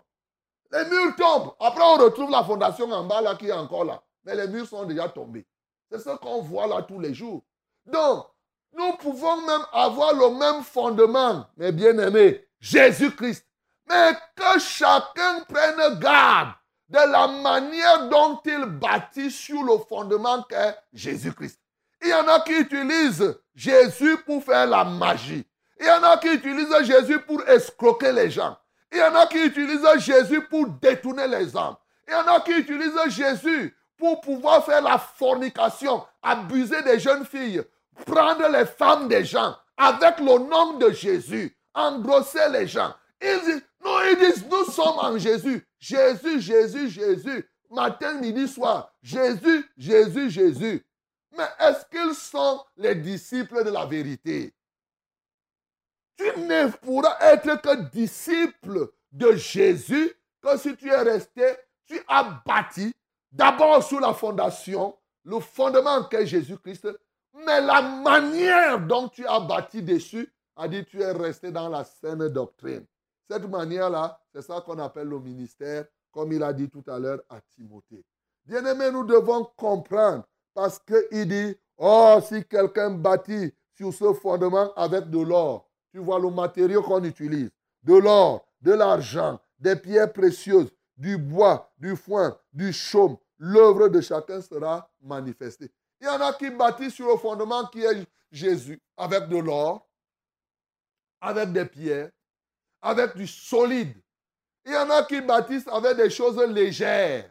Les murs tombent. Après, on retrouve la fondation en bas là qui est encore là. Mais les murs sont déjà tombés. C'est ce qu'on voit là tous les jours. Donc, nous pouvons même avoir le même fondement, mes bien-aimés, Jésus-Christ. Mais que chacun prenne garde de la manière dont il bâtit sur le fondement qu'est Jésus-Christ. Il y en a qui utilisent Jésus pour faire la magie. Il y en a qui utilisent Jésus pour escroquer les gens. Il y en a qui utilisent Jésus pour détourner les âmes. Il y en a qui utilisent Jésus pour pouvoir faire la fornication, abuser des jeunes filles, prendre les femmes des gens avec le nom de Jésus, engrosser les gens. Ils non, ils disent, nous sommes en Jésus. Jésus, Jésus, Jésus. Matin, midi, soir. Jésus, Jésus, Jésus. Mais est-ce qu'ils sont les disciples de la vérité? Tu ne pourras être que disciple de Jésus que si tu es resté, tu as bâti d'abord sous la fondation, le fondement qu'est Jésus-Christ, mais la manière dont tu as bâti dessus a dit tu es resté dans la saine doctrine. Cette manière-là, c'est ça qu'on appelle le ministère, comme il a dit tout à l'heure à Timothée. Bien-aimés, nous devons comprendre parce qu'il dit, oh, si quelqu'un bâtit sur ce fondement avec de l'or, tu vois le matériau qu'on utilise, de l'or, de l'argent, des pierres précieuses, du bois, du foin, du chaume, l'œuvre de chacun sera manifestée. Il y en a qui bâtissent sur le fondement qui est Jésus, avec de l'or, avec des pierres, avec du solide. Il y en a qui bâtissent avec des choses légères.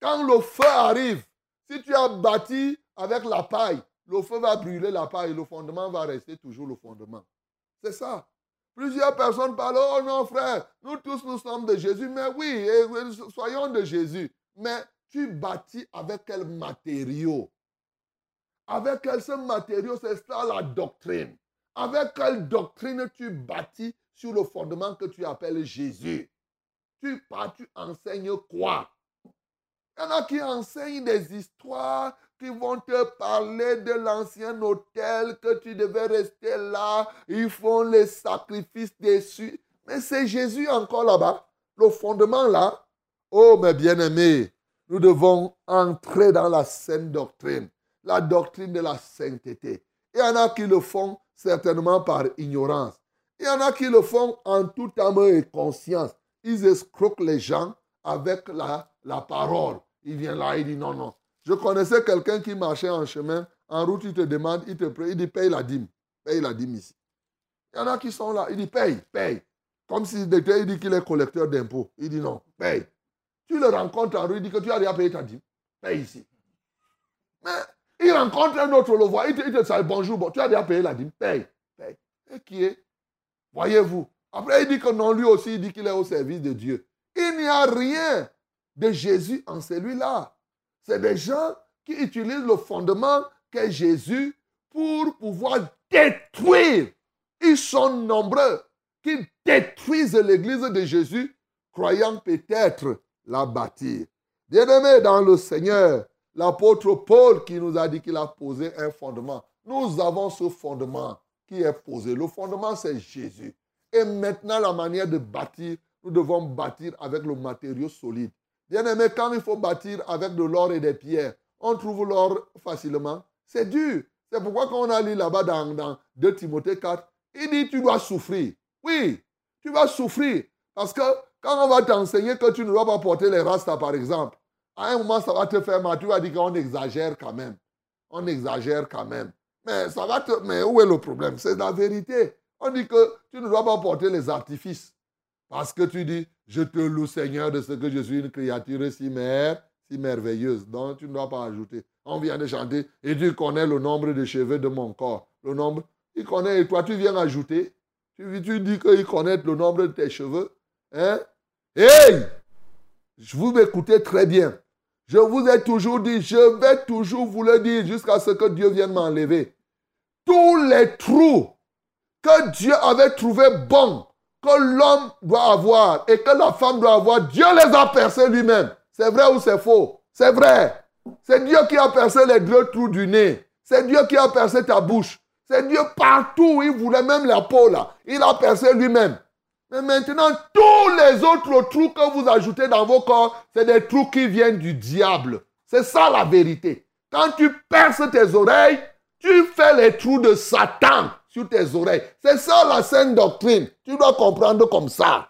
Quand le feu arrive, si tu as bâti avec la paille, le feu va brûler la paille le fondement va rester toujours le fondement. C'est ça. Plusieurs personnes parlent, oh non frère, nous tous nous sommes de Jésus, mais oui, soyons de Jésus. Mais tu bâtis avec quel matériau Avec quel ce matériau, c'est ça la doctrine. Avec quelle doctrine tu bâtis sur le fondement que tu appelles Jésus. Tu, tu enseignes quoi? Il y en a qui enseignent des histoires qui vont te parler de l'ancien hôtel, que tu devais rester là, ils font les sacrifices dessus. Mais c'est Jésus encore là-bas, le fondement là. Oh, mes bien-aimés, nous devons entrer dans la sainte doctrine, la doctrine de la sainteté. Il y en a qui le font certainement par ignorance. Il y en a qui le font en toute âme et conscience. Ils escroquent les gens avec la, la parole. Il vient là, il dit non, non. Je connaissais quelqu'un qui marchait en chemin. En route, il te demande, il te prie, il dit paye la dîme. Paye la dîme ici. Il y en a qui sont là. Il dit paye, paye. Comme si il dit qu'il est collecteur d'impôts. Il dit non, paye. Tu le rencontres en rue, il dit que tu as déjà payé ta dîme. Paye ici. Mais il rencontre un autre, le voit, il te, dit bonjour, bon, tu as déjà payé la dîme. Paye, paye. Et qui est Voyez-vous. Après, il dit que non, lui aussi, il dit qu'il est au service de Dieu. Il n'y a rien de Jésus en celui-là. C'est des gens qui utilisent le fondement qu'est Jésus pour pouvoir détruire. Ils sont nombreux qui détruisent l'église de Jésus, croyant peut-être la bâtir. Bien-aimé dans le Seigneur, l'apôtre Paul qui nous a dit qu'il a posé un fondement. Nous avons ce fondement est posé. Le fondement, c'est Jésus. Et maintenant, la manière de bâtir, nous devons bâtir avec le matériau solide. Bien aimé, quand il faut bâtir avec de l'or et des pierres, on trouve l'or facilement. C'est dur. C'est pourquoi quand on a lu là-bas dans, dans 2 Timothée 4, il dit tu dois souffrir. Oui, tu vas souffrir. Parce que quand on va t'enseigner que tu ne dois pas porter les rastas, par exemple, à un moment, ça va te faire mal. Tu vas dire qu'on exagère quand même. On exagère quand même. Mais ça va te... Mais où est le problème? C'est la vérité. On dit que tu ne dois pas porter les artifices. Parce que tu dis, je te loue Seigneur de ce que je suis une créature si mère, si merveilleuse. Donc, tu ne dois pas ajouter. On vient de chanter et tu connais le nombre de cheveux de mon corps. Le nombre, il connaît et toi, tu viens ajouter. Tu, tu dis qu'il connaît le nombre de tes cheveux. Hein? Hey! Je vous m'écoutez très bien. Je vous ai toujours dit, je vais toujours vous le dire jusqu'à ce que Dieu vienne m'enlever. Tous les trous que Dieu avait trouvé bons, que l'homme doit avoir et que la femme doit avoir, Dieu les a percés lui-même. C'est vrai ou c'est faux? C'est vrai. C'est Dieu qui a percé les deux trous du nez. C'est Dieu qui a percé ta bouche. C'est Dieu partout. Il voulait même la peau là. Il a percé lui-même. Mais maintenant, tous les autres trous que vous ajoutez dans vos corps, c'est des trous qui viennent du diable. C'est ça la vérité. Quand tu perces tes oreilles, tu fais les trous de Satan sur tes oreilles. C'est ça la sainte doctrine. Tu dois comprendre comme ça.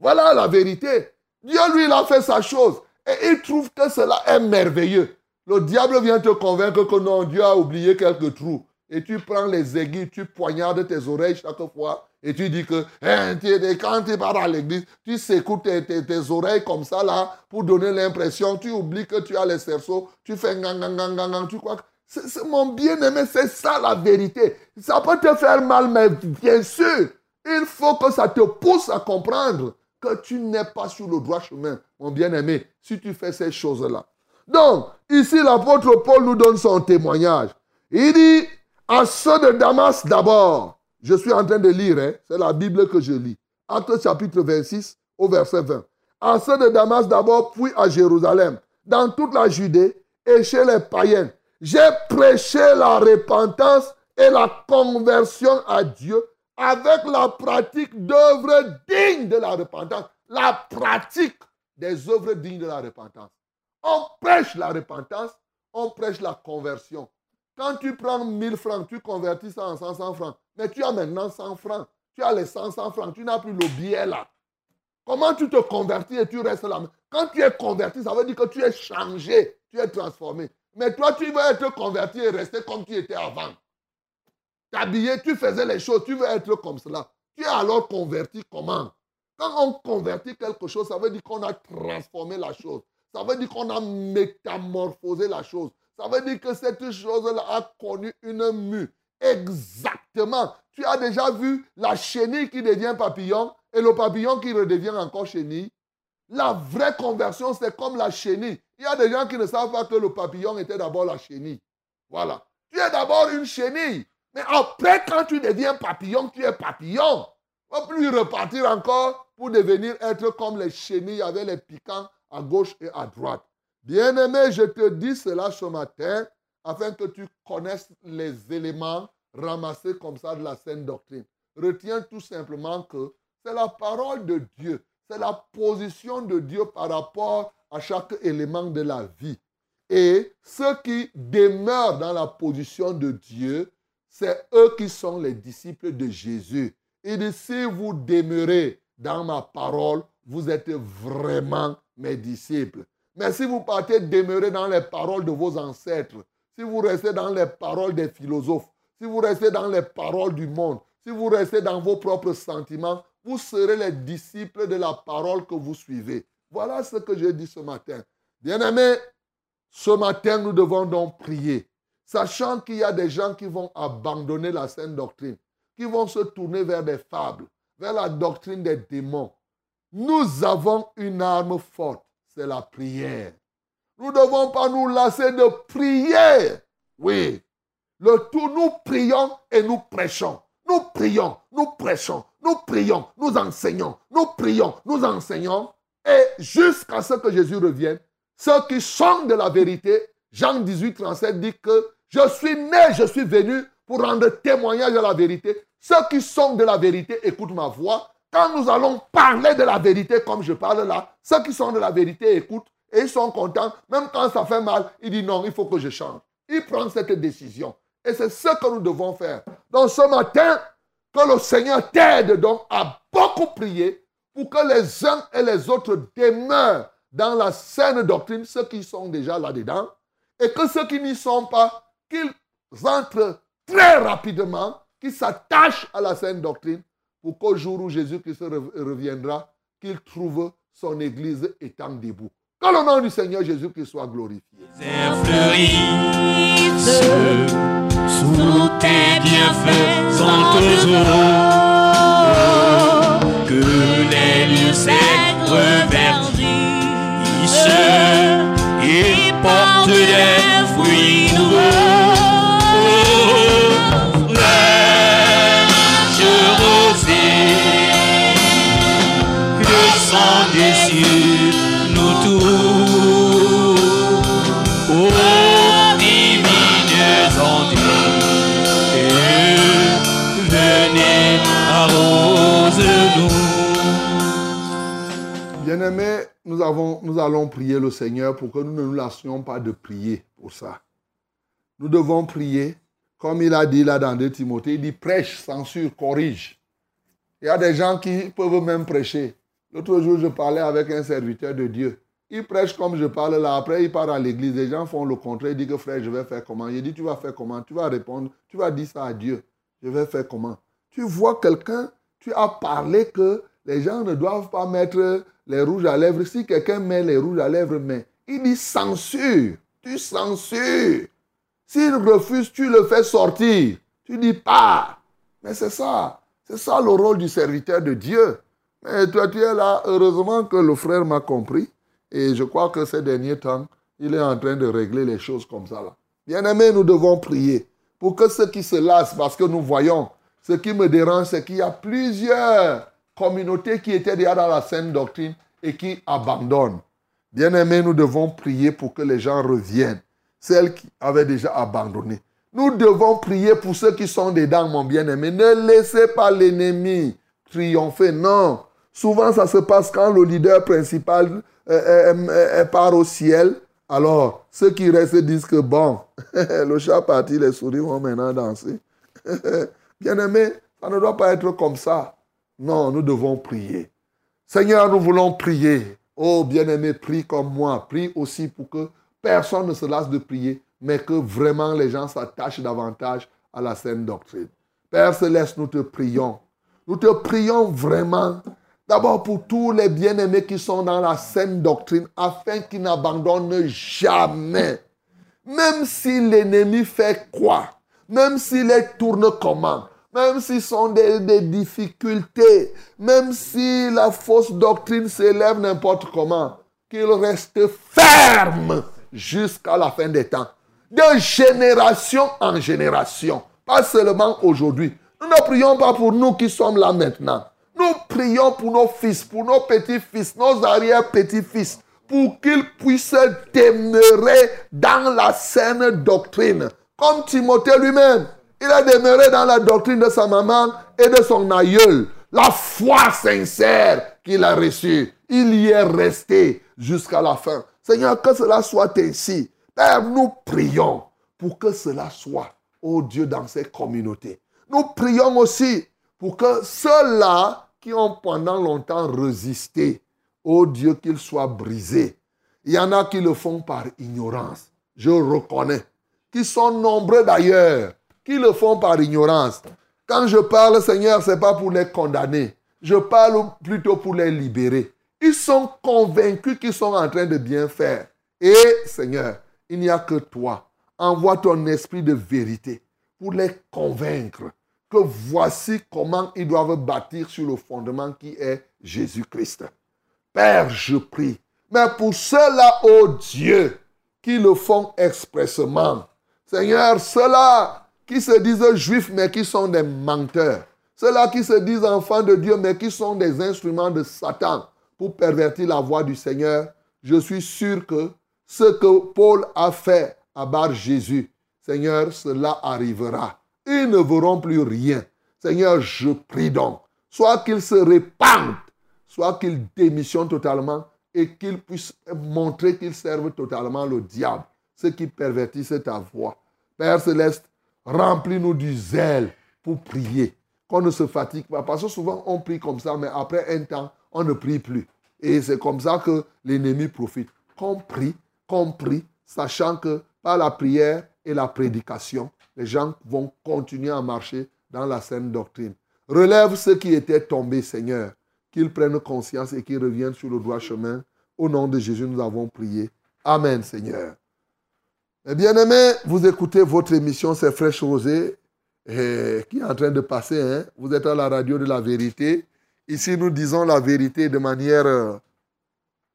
Voilà la vérité. Dieu, lui, a fait sa chose. Et il trouve que cela est merveilleux. Le diable vient te convaincre que non, Dieu a oublié quelques trous. Et tu prends les aiguilles, tu poignardes tes oreilles chaque fois. Et tu dis que hein, quand tu pars à l'église, tu s'écoutes tes, oreilles comme ça là pour donner l'impression. Tu oublies que tu as les cerceaux. Tu fais gang, gang, gang, gang, Tu crois que mon bien-aimé, c'est ça la vérité. Ça peut te faire mal, mais bien sûr, il faut que ça te pousse à comprendre que tu n'es pas sur le droit chemin, mon bien-aimé, si tu fais ces choses-là. Donc, ici, l'apôtre Paul nous donne son témoignage. Il dit, à ceux de Damas d'abord, je suis en train de lire, hein, c'est la Bible que je lis. Acte chapitre 26 au verset 20. À ceux de Damas d'abord, puis à Jérusalem, dans toute la Judée et chez les païens. J'ai prêché la repentance et la conversion à Dieu avec la pratique d'œuvres dignes de la repentance. La pratique des œuvres dignes de la repentance. On prêche la repentance, on prêche la conversion. Quand tu prends 1000 francs, tu convertis ça en 500 francs. Mais tu as maintenant 100 francs. Tu as les 500 francs, tu n'as plus le billet là. Comment tu te convertis et tu restes là? Quand tu es converti, ça veut dire que tu es changé, tu es transformé. Mais toi, tu veux être converti et rester comme tu étais avant t'habiller, tu faisais les choses, tu veux être comme cela. Tu es alors converti comment? Quand on convertit quelque chose, ça veut dire qu'on a transformé la chose. Ça veut dire qu'on a métamorphosé la chose. Ça veut dire que cette chose-là a connu une mue. Exactement. Tu as déjà vu la chenille qui devient papillon et le papillon qui redevient encore chenille. La vraie conversion, c'est comme la chenille. Il y a des gens qui ne savent pas que le papillon était d'abord la chenille. Voilà. Tu es d'abord une chenille. Mais après, quand tu deviens papillon, tu es papillon. On ne plus repartir encore pour devenir être comme les chenilles avec les piquants à gauche et à droite. Bien-aimé, je te dis cela ce matin afin que tu connaisses les éléments ramassés comme ça de la sainte doctrine. Retiens tout simplement que c'est la parole de Dieu, c'est la position de Dieu par rapport à chaque élément de la vie. Et ceux qui demeurent dans la position de Dieu, c'est eux qui sont les disciples de Jésus. Il dit, si vous demeurez dans ma parole, vous êtes vraiment mes disciples. Mais si vous partez demeurer dans les paroles de vos ancêtres, si vous restez dans les paroles des philosophes, si vous restez dans les paroles du monde, si vous restez dans vos propres sentiments, vous serez les disciples de la parole que vous suivez. Voilà ce que j'ai dit ce matin. Bien-aimés, ce matin, nous devons donc prier sachant qu'il y a des gens qui vont abandonner la sainte doctrine, qui vont se tourner vers des fables, vers la doctrine des démons. Nous avons une arme forte, c'est la prière. Nous ne devons pas nous lasser de prier. Oui. Le tout, nous prions et nous prêchons. Nous prions, nous prêchons, nous prions, nous enseignons, nous prions, nous enseignons. Et jusqu'à ce que Jésus revienne, ceux qui sont de la vérité, Jean 18, 37 dit que je suis né, je suis venu pour rendre témoignage à la vérité. Ceux qui sont de la vérité écoutent ma voix. Quand nous allons parler de la vérité comme je parle là, ceux qui sont de la vérité écoutent et ils sont contents. Même quand ça fait mal, ils disent non, il faut que je change. Ils prennent cette décision. Et c'est ce que nous devons faire. Donc ce matin, que le Seigneur t'aide donc à beaucoup prier pour que les uns et les autres demeurent dans la saine doctrine, ceux qui sont déjà là-dedans, et que ceux qui n'y sont pas qu'ils entrent très rapidement, qu'ils s'attachent à la sainte doctrine, pour qu'au jour où Jésus-Christ reviendra, qu'il trouve son Église étant debout. Que le nom du Seigneur Jésus-Christ soit glorifié. et des fruits Bien-aimés, nous, avons- nous allons prier le Seigneur pour que nous ne nous lassions pas de prier pour ça. Nous devons prier, comme il a dit là dans 2 Timothée, il dit prêche, censure, corrige. Il y a des gens qui peuvent même prêcher. L'autre jour, je parlais avec un serviteur de Dieu. Il prêche comme je parle là. Après, il part à l'église. Les gens font le contraire. Il dit que frère, je vais faire comment? Il dit, tu vas faire comment? Tu vas répondre. Tu vas dire ça à Dieu. Je vais faire comment? Tu vois quelqu'un, tu as parlé que les gens ne doivent pas mettre les rouges à lèvres. Si quelqu'un met les rouges à lèvres, mais il dit censure. Tu censures. S'il refuse, tu le fais sortir. Tu dis pas. Mais c'est ça. C'est ça le rôle du serviteur de Dieu. Mais toi, tu es là. Heureusement que le frère m'a compris. Et je crois que ces derniers temps, il est en train de régler les choses comme ça. là. Bien-aimés, nous devons prier pour que ceux qui se lassent, parce que nous voyons, ce qui me dérange, c'est qu'il y a plusieurs communautés qui étaient déjà dans la saine doctrine et qui abandonnent. Bien-aimés, nous devons prier pour que les gens reviennent. Celles qui avaient déjà abandonné. Nous devons prier pour ceux qui sont dedans, mon bien-aimé. Ne laissez pas l'ennemi triompher. Non. Souvent, ça se passe quand le leader principal euh, euh, euh, part au ciel. Alors, ceux qui restent disent que bon, le chat parti, les souris vont maintenant danser. Bien-aimé, ça ne doit pas être comme ça. Non, nous devons prier. Seigneur, nous voulons prier. Oh, bien-aimé, prie comme moi. Prie aussi pour que personne ne se lasse de prier, mais que vraiment les gens s'attachent davantage à la saine doctrine. Père Céleste, nous te prions. Nous te prions vraiment. D'abord pour tous les bien-aimés qui sont dans la saine doctrine, afin qu'ils n'abandonnent jamais. Même si l'ennemi fait quoi, même s'il les tourne comment, même s'ils sont des, des difficultés, même si la fausse doctrine s'élève n'importe comment, qu'ils restent fermes jusqu'à la fin des temps. De génération en génération. Pas seulement aujourd'hui. Nous ne prions pas pour nous qui sommes là maintenant. Nous prions pour nos fils, pour nos petits-fils, nos arrière-petits-fils, pour qu'ils puissent demeurer dans la saine doctrine. Comme Timothée lui-même, il a demeuré dans la doctrine de sa maman et de son aïeul. La foi sincère qu'il a reçue, il y est resté jusqu'à la fin. Seigneur, que cela soit ainsi. Père, nous prions pour que cela soit, oh Dieu, dans ces communautés. Nous prions aussi pour que ceux-là qui ont pendant longtemps résisté, oh Dieu, qu'ils soient brisés. Il y en a qui le font par ignorance. Je reconnais. Qui sont nombreux d'ailleurs, qui le font par ignorance. Quand je parle, Seigneur, ce n'est pas pour les condamner. Je parle plutôt pour les libérer. Ils sont convaincus qu'ils sont en train de bien faire. Et, Seigneur, il n'y a que toi. Envoie ton esprit de vérité pour les convaincre que voici comment ils doivent bâtir sur le fondement qui est Jésus-Christ. Père, je prie. Mais pour ceux-là, oh Dieu, qui le font expressement, Seigneur, ceux-là qui se disent juifs mais qui sont des menteurs, ceux-là qui se disent enfants de Dieu mais qui sont des instruments de Satan pour pervertir la voix du Seigneur, je suis sûr que ce que Paul a fait à Bar Jésus, Seigneur, cela arrivera. Ils ne verront plus rien. Seigneur, je prie donc, soit qu'ils se répandent, soit qu'ils démissionnent totalement et qu'ils puissent montrer qu'ils servent totalement le diable, ceux qui pervertissent ta voix. Père céleste, remplis-nous du zèle pour prier, qu'on ne se fatigue pas, parce que souvent on prie comme ça, mais après un temps, on ne prie plus. Et c'est comme ça que l'ennemi profite. Qu'on prie, qu'on prie, sachant que par la prière et la prédication, les gens vont continuer à marcher dans la saine doctrine. Relève ceux qui étaient tombés, Seigneur, qu'ils prennent conscience et qu'ils reviennent sur le droit chemin. Au nom de Jésus, nous avons prié. Amen, Seigneur. Eh bien aimés, vous écoutez votre émission, c'est Fraîche Rosée, eh, qui est en train de passer. Hein. Vous êtes à la radio de la vérité. Ici, nous disons la vérité de manière euh,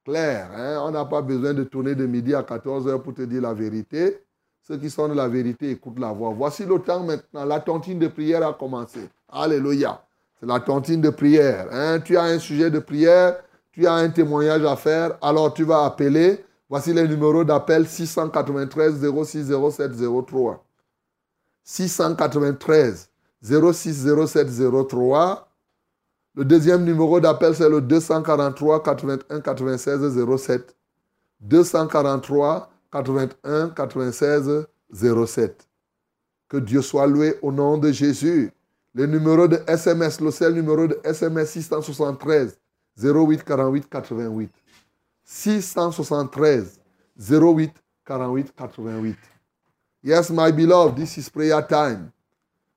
claire. Hein. On n'a pas besoin de tourner de midi à 14h pour te dire la vérité. Ceux qui sont de la vérité écoutent la voix. Voici le temps maintenant. La tontine de prière a commencé. Alléluia. C'est la tontine de prière. Hein. Tu as un sujet de prière, tu as un témoignage à faire, alors tu vas appeler. Voici les numéros d'appel 693 06 07 03. 693 06 07 03. Le deuxième numéro d'appel, c'est le 243 81 96 07. 243 81 96 07. Que Dieu soit loué au nom de Jésus. Le numéro de SMS, le seul numéro de SMS 673 08 48 88. 673 08 48 88. Yes, my beloved, this is prayer time.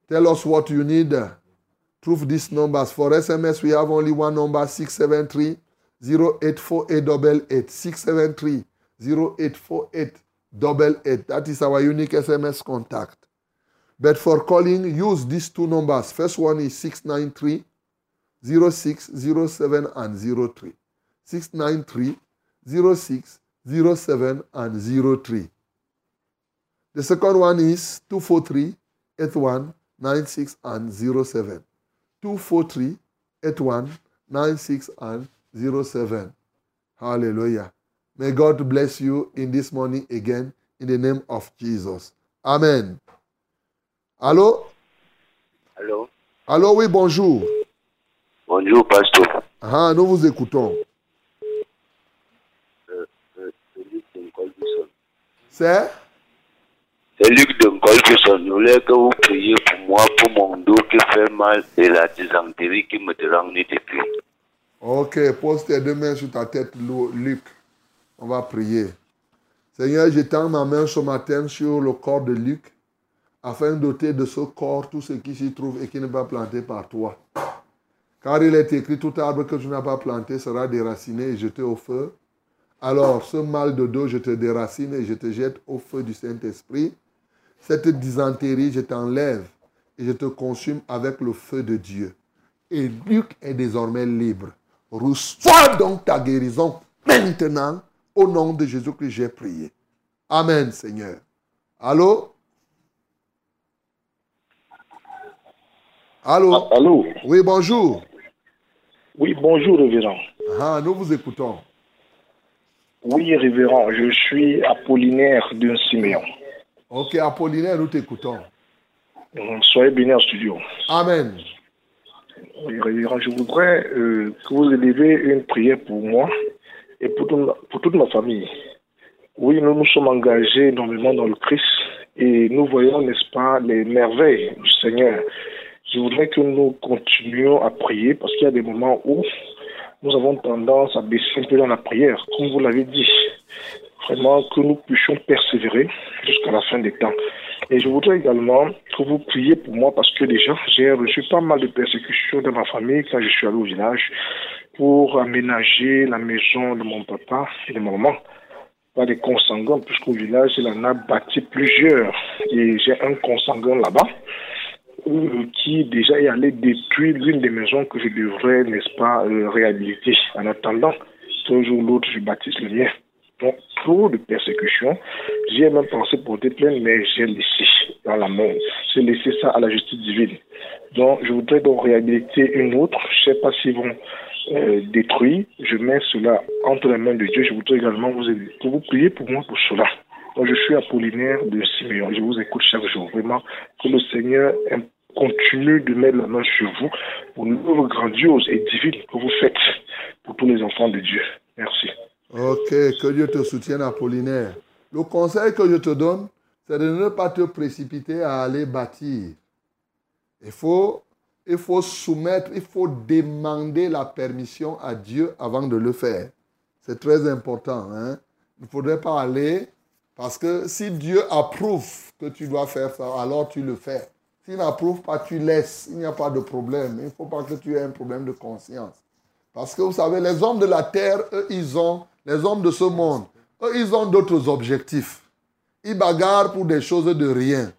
Tell us what you need. Prove these numbers. For SMS, we have only one number 673 084888. 673 084888. That is our unique SMS contact. But for calling, use these two numbers. First one is 693 06 07 and 03. 693 06 07 and 03. The second one is 243 81 96 and 07. 243 81 96 and 07. Hallelujah. May God bless you in this morning again in the name of Jesus. Amen. Allô? Allô? Allô, oui, bonjour. Bonjour, pasteur. Ah, nous vous écoutons. C'est? C'est Luc de Colbison. Je voulais que vous priez pour moi, pour mon dos qui fait mal et la dysenterie qui me dérange depuis. Ok, pose tes deux mains sur ta tête, Lu- Luc. On va prier. Seigneur, j'étends ma main ce matin sur le corps de Luc afin d'ôter de ce corps tout ce qui s'y trouve et qui n'est pas planté par toi. Car il est écrit, tout arbre que tu n'as pas planté sera déraciné et jeté au feu. Alors, ce mal de dos, je te déracine et je te jette au feu du Saint-Esprit. Cette dysenterie, je t'enlève et je te consume avec le feu de Dieu. Et Luc est désormais libre. Reçois donc ta guérison maintenant au nom de Jésus que j'ai prié. Amen, Seigneur. Allô? Allô? Allô? Oui, bonjour. Oui, bonjour, révérend. Ah, nous vous écoutons. Oui, révérend, je suis Apollinaire d'un Siméon. Ok, Apollinaire, nous t'écoutons. Euh, Soyez bénis en studio. Amen. Oui, révérend, je voudrais euh, que vous élevez une prière pour moi et pour, tout ma- pour toute ma famille. Oui, nous nous sommes engagés énormément dans le Christ et nous voyons, n'est-ce pas, les merveilles du Seigneur. Je voudrais que nous continuions à prier parce qu'il y a des moments où nous avons tendance à baisser un peu dans la prière, comme vous l'avez dit. Vraiment que nous puissions persévérer jusqu'à la fin des temps. Et je voudrais également que vous priez pour moi parce que déjà, j'ai reçu pas mal de persécutions dans ma famille quand je suis allé au village pour aménager la maison de mon papa et de ma maman. Pas des consanguins, puisqu'au village, il en a bâti plusieurs. Et j'ai un consanguin là-bas qui déjà est allé détruire l'une des maisons que je devrais, n'est-ce pas, euh, réhabiliter. En attendant qu'un jour ou l'autre, je bâtisse le mien. Donc, trop de persécutions. J'ai même pensé porter plainte, mais j'ai laissé dans la main. J'ai laissé ça à la justice divine. Donc, je voudrais donc réhabiliter une autre. Je ne sais pas s'ils vont euh, détruire. Je mets cela entre les mains de Dieu. Je voudrais également vous aider. Pour vous prier pour moi pour cela. Donc, je suis Apollinaire de Siméon. Je vous écoute chaque jour. Vraiment, que le Seigneur continue de mettre la main sur vous pour une œuvre grandiose et divine que vous faites pour tous les enfants de Dieu. Merci. Ok, que Dieu te soutienne, Apollinaire. Le conseil que je te donne, c'est de ne pas te précipiter à aller bâtir. Il faut, il faut soumettre, il faut demander la permission à Dieu avant de le faire. C'est très important. Hein? Il ne faudrait pas aller, parce que si Dieu approuve que tu dois faire ça, alors tu le fais. S'il n'approuve pas, tu laisses. Il n'y a pas de problème. Il ne faut pas que tu aies un problème de conscience. Parce que vous savez, les hommes de la terre, eux, ils ont Les hommes de ce monde, eux, ils ont d'autres objectifs. Ils bagarrent pour des choses de rien.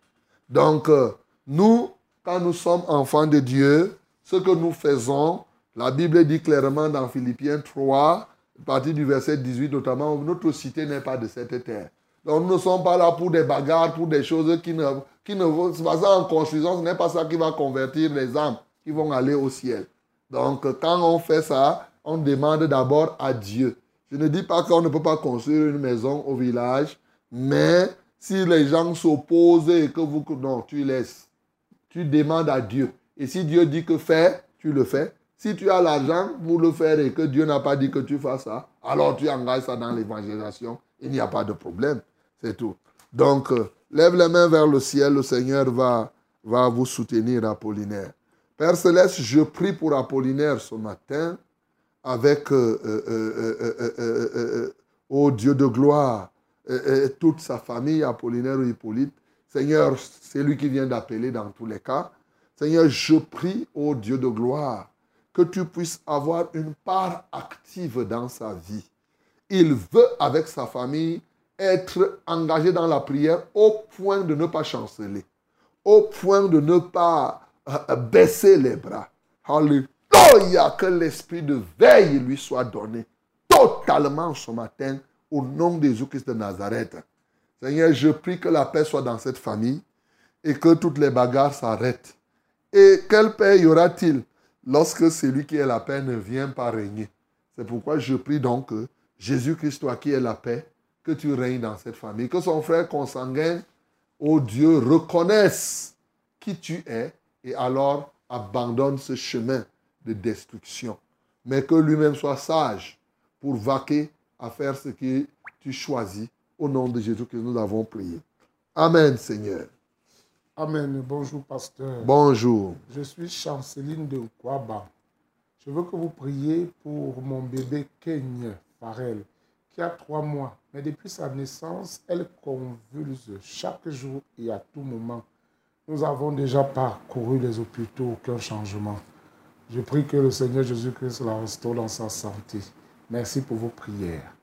Donc, euh, nous, quand nous sommes enfants de Dieu, ce que nous faisons, la Bible dit clairement dans Philippiens 3, à partir du verset 18 notamment, notre cité n'est pas de cette terre. Donc nous ne sommes pas là pour des bagarres, pour des choses qui ne, qui ne vont pas en construisant, ce n'est pas ça qui va convertir les âmes qui vont aller au ciel. Donc quand on fait ça, on demande d'abord à Dieu. Je ne dis pas qu'on ne peut pas construire une maison au village, mais si les gens s'opposent et que vous... Non, tu laisses. Tu demandes à Dieu. Et si Dieu dit que fais, tu le fais. Si tu as l'argent pour le faire et que Dieu n'a pas dit que tu fasses ça, alors tu engages ça dans l'évangélisation. Il n'y a pas de problème. C'est tout. Donc, euh, lève les mains vers le ciel. Le Seigneur va, va vous soutenir, Apollinaire. Père Céleste, je prie pour Apollinaire ce matin avec, euh, euh, oh Dieu de gloire, toute sa famille, Apollinaire et Hippolyte. Seigneur, c'est lui qui vient d'appeler dans tous les cas. Seigneur, je prie, oh Dieu de gloire, que tu puisses avoir une part active dans sa vie. Il veut, avec sa famille, être engagé dans la prière au point de ne pas chanceler, au point de ne pas euh, baisser les bras. Alléluia, que l'esprit de veille lui soit donné totalement ce matin au nom de Jésus-Christ de Nazareth. Seigneur, je prie que la paix soit dans cette famille et que toutes les bagarres s'arrêtent. Et quelle paix y aura-t-il lorsque celui qui est la paix ne vient pas régner? C'est pourquoi je prie donc que Jésus-Christ, toi qui es la paix, que tu règnes dans cette famille, que son frère consanguin, ô Dieu, reconnaisse qui tu es et alors abandonne ce chemin de destruction. Mais que lui-même soit sage pour vaquer à faire ce que tu choisis. Au nom de Jésus que nous avons prié. Amen, Seigneur. Amen. Bonjour, pasteur. Bonjour. Je suis Chanceline de Kwaba. Je veux que vous priez pour mon bébé Kenya Farel, qui a trois mois. Mais depuis sa naissance, elle convulse chaque jour et à tout moment. Nous avons déjà parcouru les hôpitaux, aucun changement. Je prie que le Seigneur Jésus-Christ la restaure dans sa santé. Merci pour vos prières.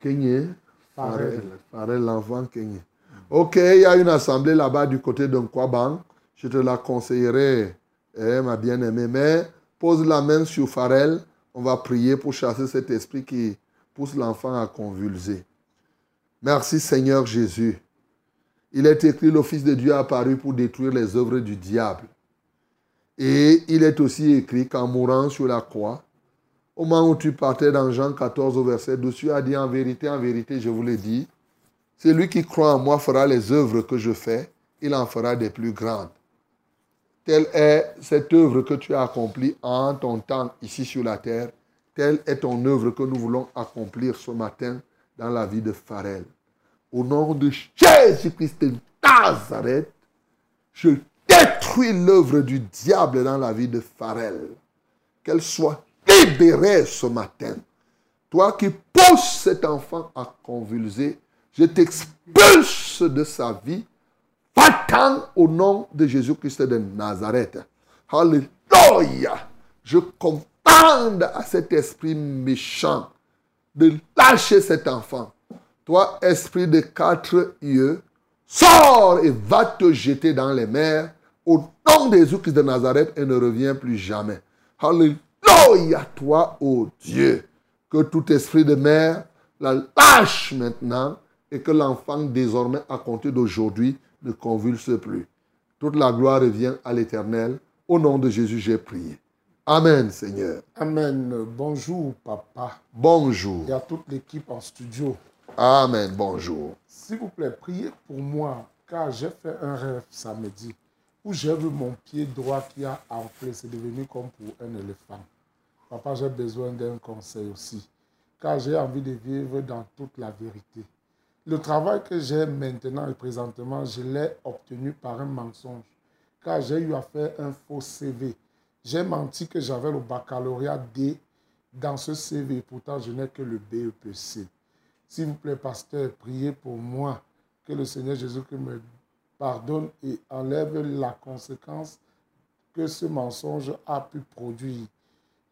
Kenya Farel. Farel, l'enfant Kenya. Ok, il y a une assemblée là-bas du côté de Nkwaban. Je te la conseillerai, eh, ma bien-aimée. Mais pose la main sur Pharrell. On va prier pour chasser cet esprit qui pousse l'enfant à convulser. Merci Seigneur Jésus. Il est écrit, le Fils de Dieu a apparu pour détruire les œuvres du diable. Et il est aussi écrit qu'en mourant sur la croix, au moment où tu partais dans Jean 14 au verset 12, tu as dit en vérité, en vérité, je vous l'ai dit, celui qui croit en moi fera les œuvres que je fais, il en fera des plus grandes. Telle est cette œuvre que tu as accomplie en ton temps ici sur la terre. Telle est ton œuvre que nous voulons accomplir ce matin dans la vie de Pharrell. Au nom de Jésus-Christ de Nazareth, je détruis l'œuvre du diable dans la vie de Pharrell. Qu'elle soit libérée ce matin. Toi qui pousses cet enfant à convulser, je t'expulse de sa vie. va au nom de Jésus-Christ de Nazareth. Alléluia. Je commande à cet esprit méchant de lâcher cet enfant. Toi, esprit de quatre yeux, sors et va te jeter dans les mers au nom de Jésus-Christ de Nazareth et ne reviens plus jamais. Alléluia, toi, ô Dieu, que tout esprit de mer la lâche maintenant et que l'enfant désormais à compter d'aujourd'hui ne convulse plus. Toute la gloire revient à l'Éternel. Au nom de Jésus, j'ai prié. Amen, Seigneur. Amen. Bonjour, papa. Bonjour. Et à toute l'équipe en studio. Amen. Bonjour. S'il vous plaît, priez pour moi, car j'ai fait un rêve samedi où j'ai vu mon pied droit qui a enflé. C'est devenu comme pour un éléphant. Papa, j'ai besoin d'un conseil aussi, car j'ai envie de vivre dans toute la vérité. Le travail que j'ai maintenant et présentement, je l'ai obtenu par un mensonge, car j'ai eu à faire un faux CV. J'ai menti que j'avais le baccalauréat D dans ce CV, pourtant je n'ai que le BEPC. S'il vous plaît, pasteur, priez pour moi, que le Seigneur Jésus me pardonne et enlève la conséquence que ce mensonge a pu produire.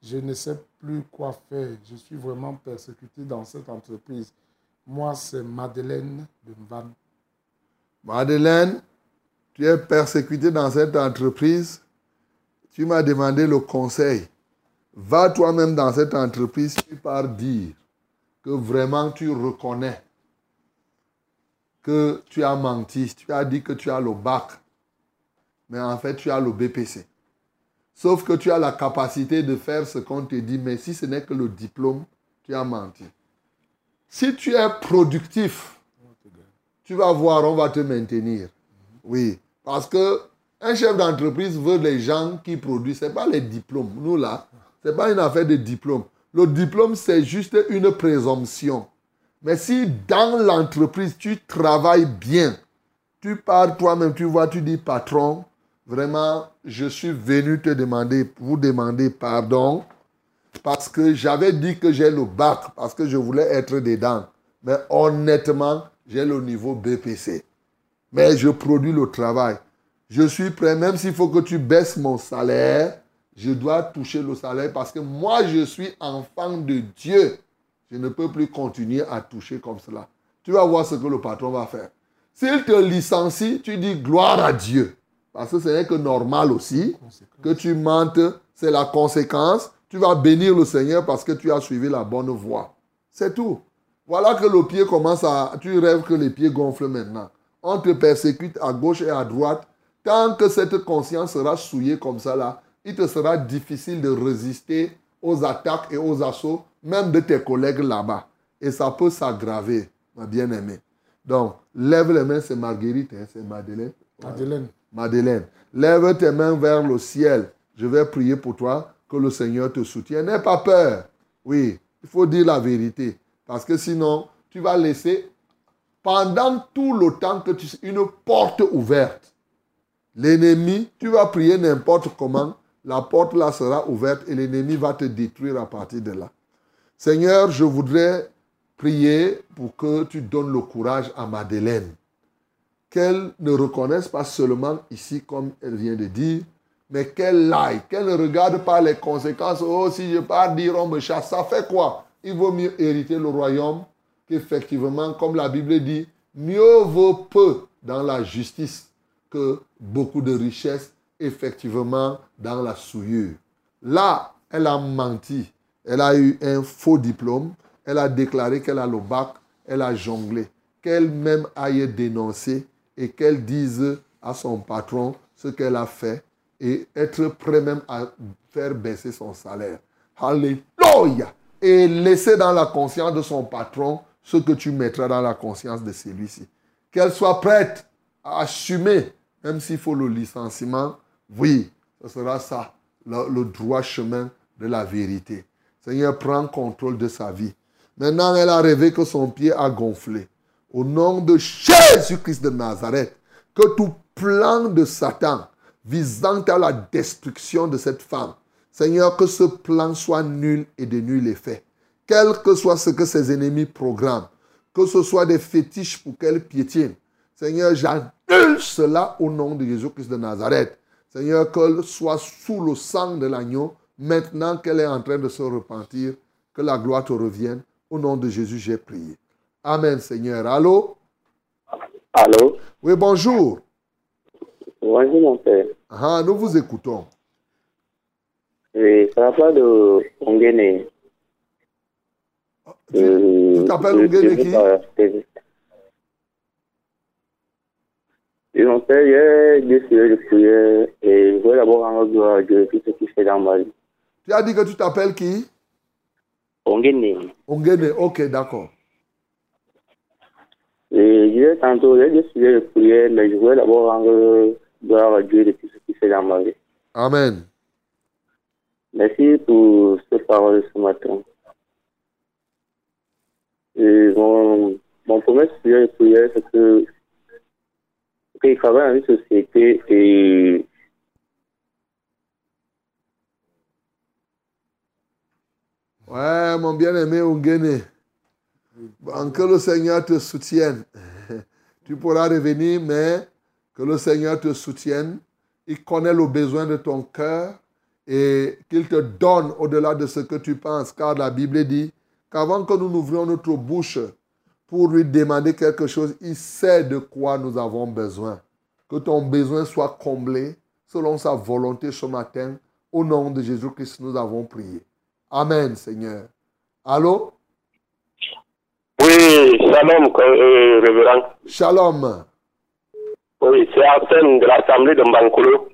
Je ne sais plus quoi faire. Je suis vraiment persécuté dans cette entreprise. Moi, c'est Madeleine de Mvan. Madeleine, tu es persécuté dans cette entreprise. Tu m'as demandé le conseil. Va toi-même dans cette entreprise, tu pars dire que vraiment tu reconnais que tu as menti. Tu as dit que tu as le bac, mais en fait tu as le BPC. Sauf que tu as la capacité de faire ce qu'on te dit, mais si ce n'est que le diplôme, tu as menti. Si tu es productif, tu vas voir, on va te maintenir. Oui, parce que un chef d'entreprise veut les gens qui produisent. Ce n'est pas les diplômes. Nous, là, ce n'est pas une affaire de diplôme. Le diplôme, c'est juste une présomption. Mais si dans l'entreprise, tu travailles bien, tu pars toi-même, tu vois, tu dis, patron, vraiment, je suis venu te demander, vous demander pardon, parce que j'avais dit que j'ai le bac, parce que je voulais être dedans. Mais honnêtement, j'ai le niveau BPC. Mais je produis le travail. Je suis prêt, même s'il faut que tu baisses mon salaire, je dois toucher le salaire parce que moi, je suis enfant de Dieu. Je ne peux plus continuer à toucher comme cela. Tu vas voir ce que le patron va faire. S'il te licencie, tu dis gloire à Dieu. Parce que ce n'est que normal aussi que tu mentes. C'est la conséquence. Tu vas bénir le Seigneur parce que tu as suivi la bonne voie. C'est tout. Voilà que le pied commence à... Tu rêves que les pieds gonflent maintenant. On te persécute à gauche et à droite. Tant que cette conscience sera souillée comme ça là, il te sera difficile de résister aux attaques et aux assauts, même de tes collègues là-bas. Et ça peut s'aggraver, ma bien-aimée. Donc, lève les mains, c'est Marguerite, hein, c'est Madeleine. Madeleine. Madeleine, lève tes mains vers le ciel. Je vais prier pour toi, que le Seigneur te soutienne. N'aie pas peur. Oui, il faut dire la vérité. Parce que sinon, tu vas laisser, pendant tout le temps que tu... Une porte ouverte. L'ennemi, tu vas prier n'importe comment, la porte là sera ouverte et l'ennemi va te détruire à partir de là. Seigneur, je voudrais prier pour que tu donnes le courage à Madeleine. Qu'elle ne reconnaisse pas seulement ici, comme elle vient de dire, mais qu'elle aille, qu'elle ne regarde pas les conséquences. Oh, si je pars dire on me chasse, ça fait quoi? Il vaut mieux hériter le royaume qu'effectivement, comme la Bible dit, mieux vaut peu dans la justice que beaucoup de richesses effectivement dans la souillure. Là, elle a menti. Elle a eu un faux diplôme. Elle a déclaré qu'elle a le bac. Elle a jonglé. Qu'elle-même aille dénoncer et qu'elle dise à son patron ce qu'elle a fait et être prêt même à faire baisser son salaire. Alléluia! Et laisser dans la conscience de son patron ce que tu mettras dans la conscience de celui-ci. Qu'elle soit prête à assumer, même s'il faut le licenciement, oui, ce sera ça, le, droit chemin de la vérité. Seigneur, prends contrôle de sa vie. Maintenant, elle a rêvé que son pied a gonflé. Au nom de Jésus-Christ de Nazareth, que tout plan de Satan visant à la destruction de cette femme, Seigneur, que ce plan soit nul et de nul effet. Quel que soit ce que ses ennemis programment, que ce soit des fétiches pour qu'elle piétine, Seigneur, j'annule cela au nom de Jésus-Christ de Nazareth. Seigneur, qu'elle soit sous le sang de l'agneau, maintenant qu'elle est en train de se repentir, que la gloire te revienne. Au nom de Jésus, j'ai prié. Amen, Seigneur. Allô? Allô? Oui, bonjour. Bonjour, mon père. Ah, nous vous écoutons. Oui, ça va pas de Ongene. Tu euh, t'appelles Ongene qui? Et mon père, j'ai décidé de prier et je voulais d'abord rendre gloire à Dieu tout ce qu'il fait dans ma vie. Tu as dit que tu t'appelles qui? Ongene. Ongene, ok, d'accord. Et je disais tantôt, j'ai décidé de prier, mais je voulais d'abord rendre gloire à Dieu de tout ce qu'il fait dans ma vie. Amen. Merci pour cette parole ce matin. Et mon, mon premier sujet de prière, c'est que une société et Ouais, mon bien-aimé Ongene. que le Seigneur te soutienne. tu pourras revenir, mais que le Seigneur te soutienne. Il connaît le besoin de ton cœur. et qu'il te donne au-delà de ce que tu penses, car la Bible dit qu'avant que nous n'ouvrions notre bouche pour lui demander quelque chose, il sait de quoi nous avons besoin. Que ton besoin soit comblé selon sa volonté ce matin. Au nom de Jésus-Christ, nous avons prié. Amen, Seigneur. Allô? Oui, shalom, euh, révérend. Shalom. Oui, c'est Arsène de l'Assemblée de Mbankolo.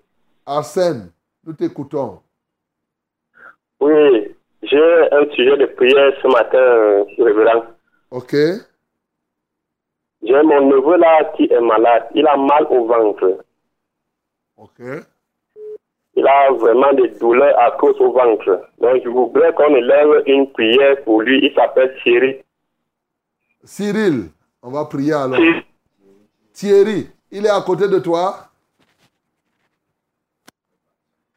Arsène, nous t'écoutons. Oui, j'ai un sujet de prière ce matin, euh, révérend. Ok. J'ai mon neveu là qui est malade. Il a mal au ventre. Ok. Il a vraiment des douleurs à cause au ventre. Donc, je voudrais qu'on élève une prière pour lui. Il s'appelle Thierry. Cyril, on va prier alors. Thierry, il est à côté de toi.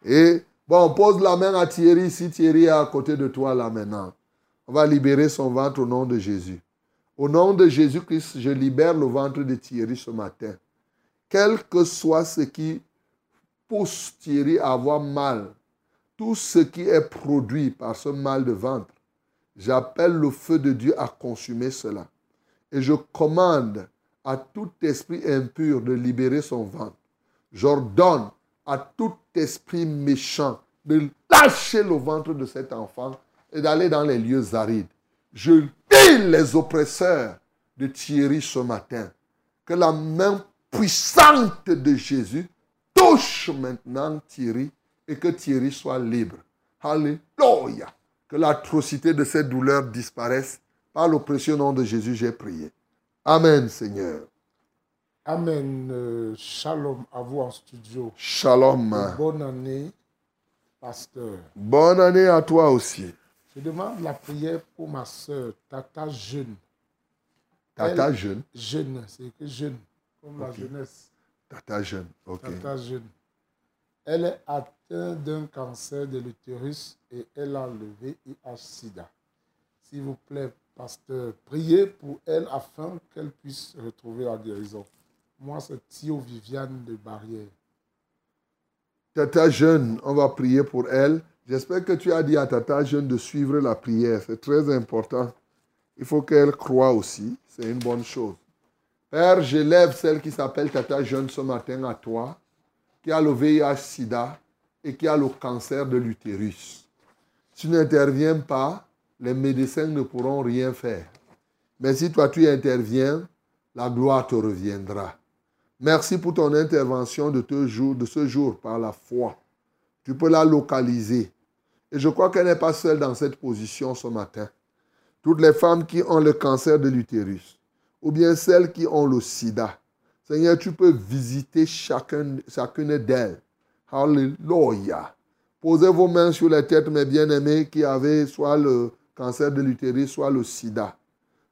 Et bon, pose la main à Thierry si Thierry est à côté de toi là maintenant. On va libérer son ventre au nom de Jésus. Au nom de Jésus-Christ, je libère le ventre de Thierry ce matin. Quel que soit ce qui pousse Thierry à avoir mal, tout ce qui est produit par ce mal de ventre, j'appelle le feu de Dieu à consumer cela. Et je commande à tout esprit impur de libérer son ventre. J'ordonne à tout esprit méchant de lâcher le ventre de cet enfant et d'aller dans les lieux arides. Je dis les oppresseurs de Thierry ce matin. Que la main puissante de Jésus touche maintenant Thierry et que Thierry soit libre. Alléluia. Que l'atrocité de cette douleur disparaisse. Par le précieux nom de Jésus, j'ai prié. Amen, Seigneur. Amen. Euh, shalom à vous en studio. Shalom. Et bonne année, pasteur. Bonne année à toi aussi. Je demande la prière pour ma soeur, Tata Jeune. Tata Elle- Jeune. Jeune, c'est que jeune, comme la jeunesse. Tata Jeune. Ok. Tata Jeune. Elle est atteinte d'un cancer de l'utérus et elle a le VIH-Sida. S'il vous plaît, pasteur, priez pour elle afin qu'elle puisse retrouver la guérison. Moi, c'est Thio Viviane de Barrière. Tata Jeune, on va prier pour elle. J'espère que tu as dit à Tata Jeune de suivre la prière. C'est très important. Il faut qu'elle croie aussi. C'est une bonne chose. Père, j'élève celle qui s'appelle Tata Jeune ce matin à toi, qui a le VIH-Sida et qui a le cancer de l'utérus. Si tu n'interviens pas, les médecins ne pourront rien faire. Mais si toi tu interviens, la gloire te reviendra. Merci pour ton intervention de, de ce jour par la foi. Tu peux la localiser. Et je crois qu'elle n'est pas seule dans cette position ce matin. Toutes les femmes qui ont le cancer de l'utérus, ou bien celles qui ont le sida, Seigneur, tu peux visiter chacun, chacune d'elles. Alléluia. Posez vos mains sur les têtes, mes bien-aimés, qui avaient soit le cancer de l'utérus, soit le sida.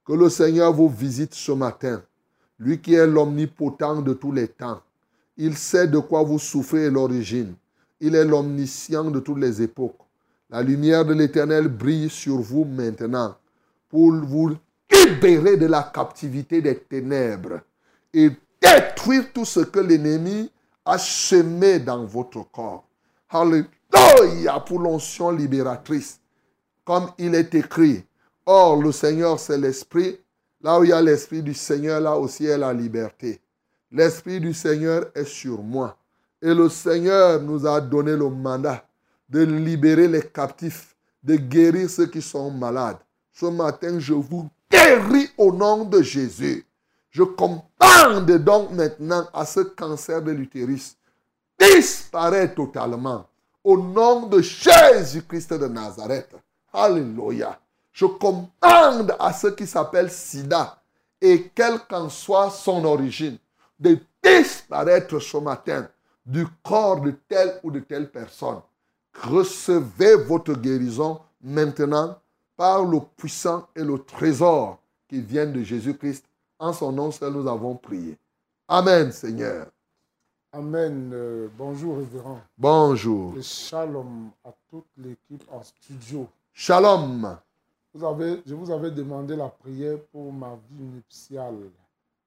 Que le Seigneur vous visite ce matin. Lui qui est l'omnipotent de tous les temps. Il sait de quoi vous souffrez et l'origine. Il est l'omniscient de toutes les époques. La lumière de l'Éternel brille sur vous maintenant pour vous libérer de la captivité des ténèbres et détruire tout ce que l'ennemi a semé dans votre corps. Alléluia pour l'onction libératrice. Comme il est écrit, Or le Seigneur c'est l'Esprit. Là où il y a l'Esprit du Seigneur, là aussi est la liberté. L'Esprit du Seigneur est sur moi. Et le Seigneur nous a donné le mandat de libérer les captifs, de guérir ceux qui sont malades. Ce matin, je vous guéris au nom de Jésus. Je commande donc maintenant à ce cancer de l'utérus disparaît totalement au nom de Jésus-Christ de Nazareth. Alléluia. Je commande à ceux qui s'appellent sida et quelle qu'en soit son origine, de disparaître ce matin du corps de telle ou de telle personne. Recevez votre guérison maintenant par le puissant et le trésor qui viennent de Jésus-Christ. En son nom seul, nous avons prié. Amen, Seigneur. Amen. Euh, bonjour, révérend. Bonjour. Et shalom à toute l'équipe en studio. Shalom. Vous avez, je vous avais demandé la prière pour ma vie nuptiale.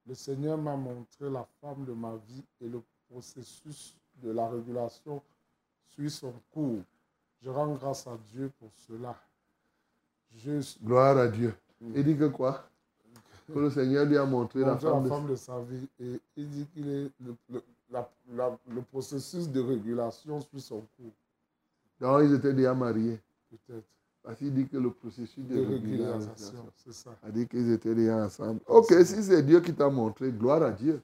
Le Seigneur m'a montré la femme de ma vie et le processus de la régulation suit son cours. Je rends grâce à Dieu pour cela. Je Gloire à Dieu. Il dit que quoi? Que le Seigneur lui a montré la femme, la de- femme de sa vie et il dit qu'il est le, le- la- la- le processus de régulation suit son cours, Donc ils étaient déjà mariés. peut-être. Parce qu'il dit que le processus de, De régulation. régulation, c'est ça. a dit qu'ils étaient déjà ensemble. Ok, si c'est Dieu qui t'a montré, gloire à Dieu.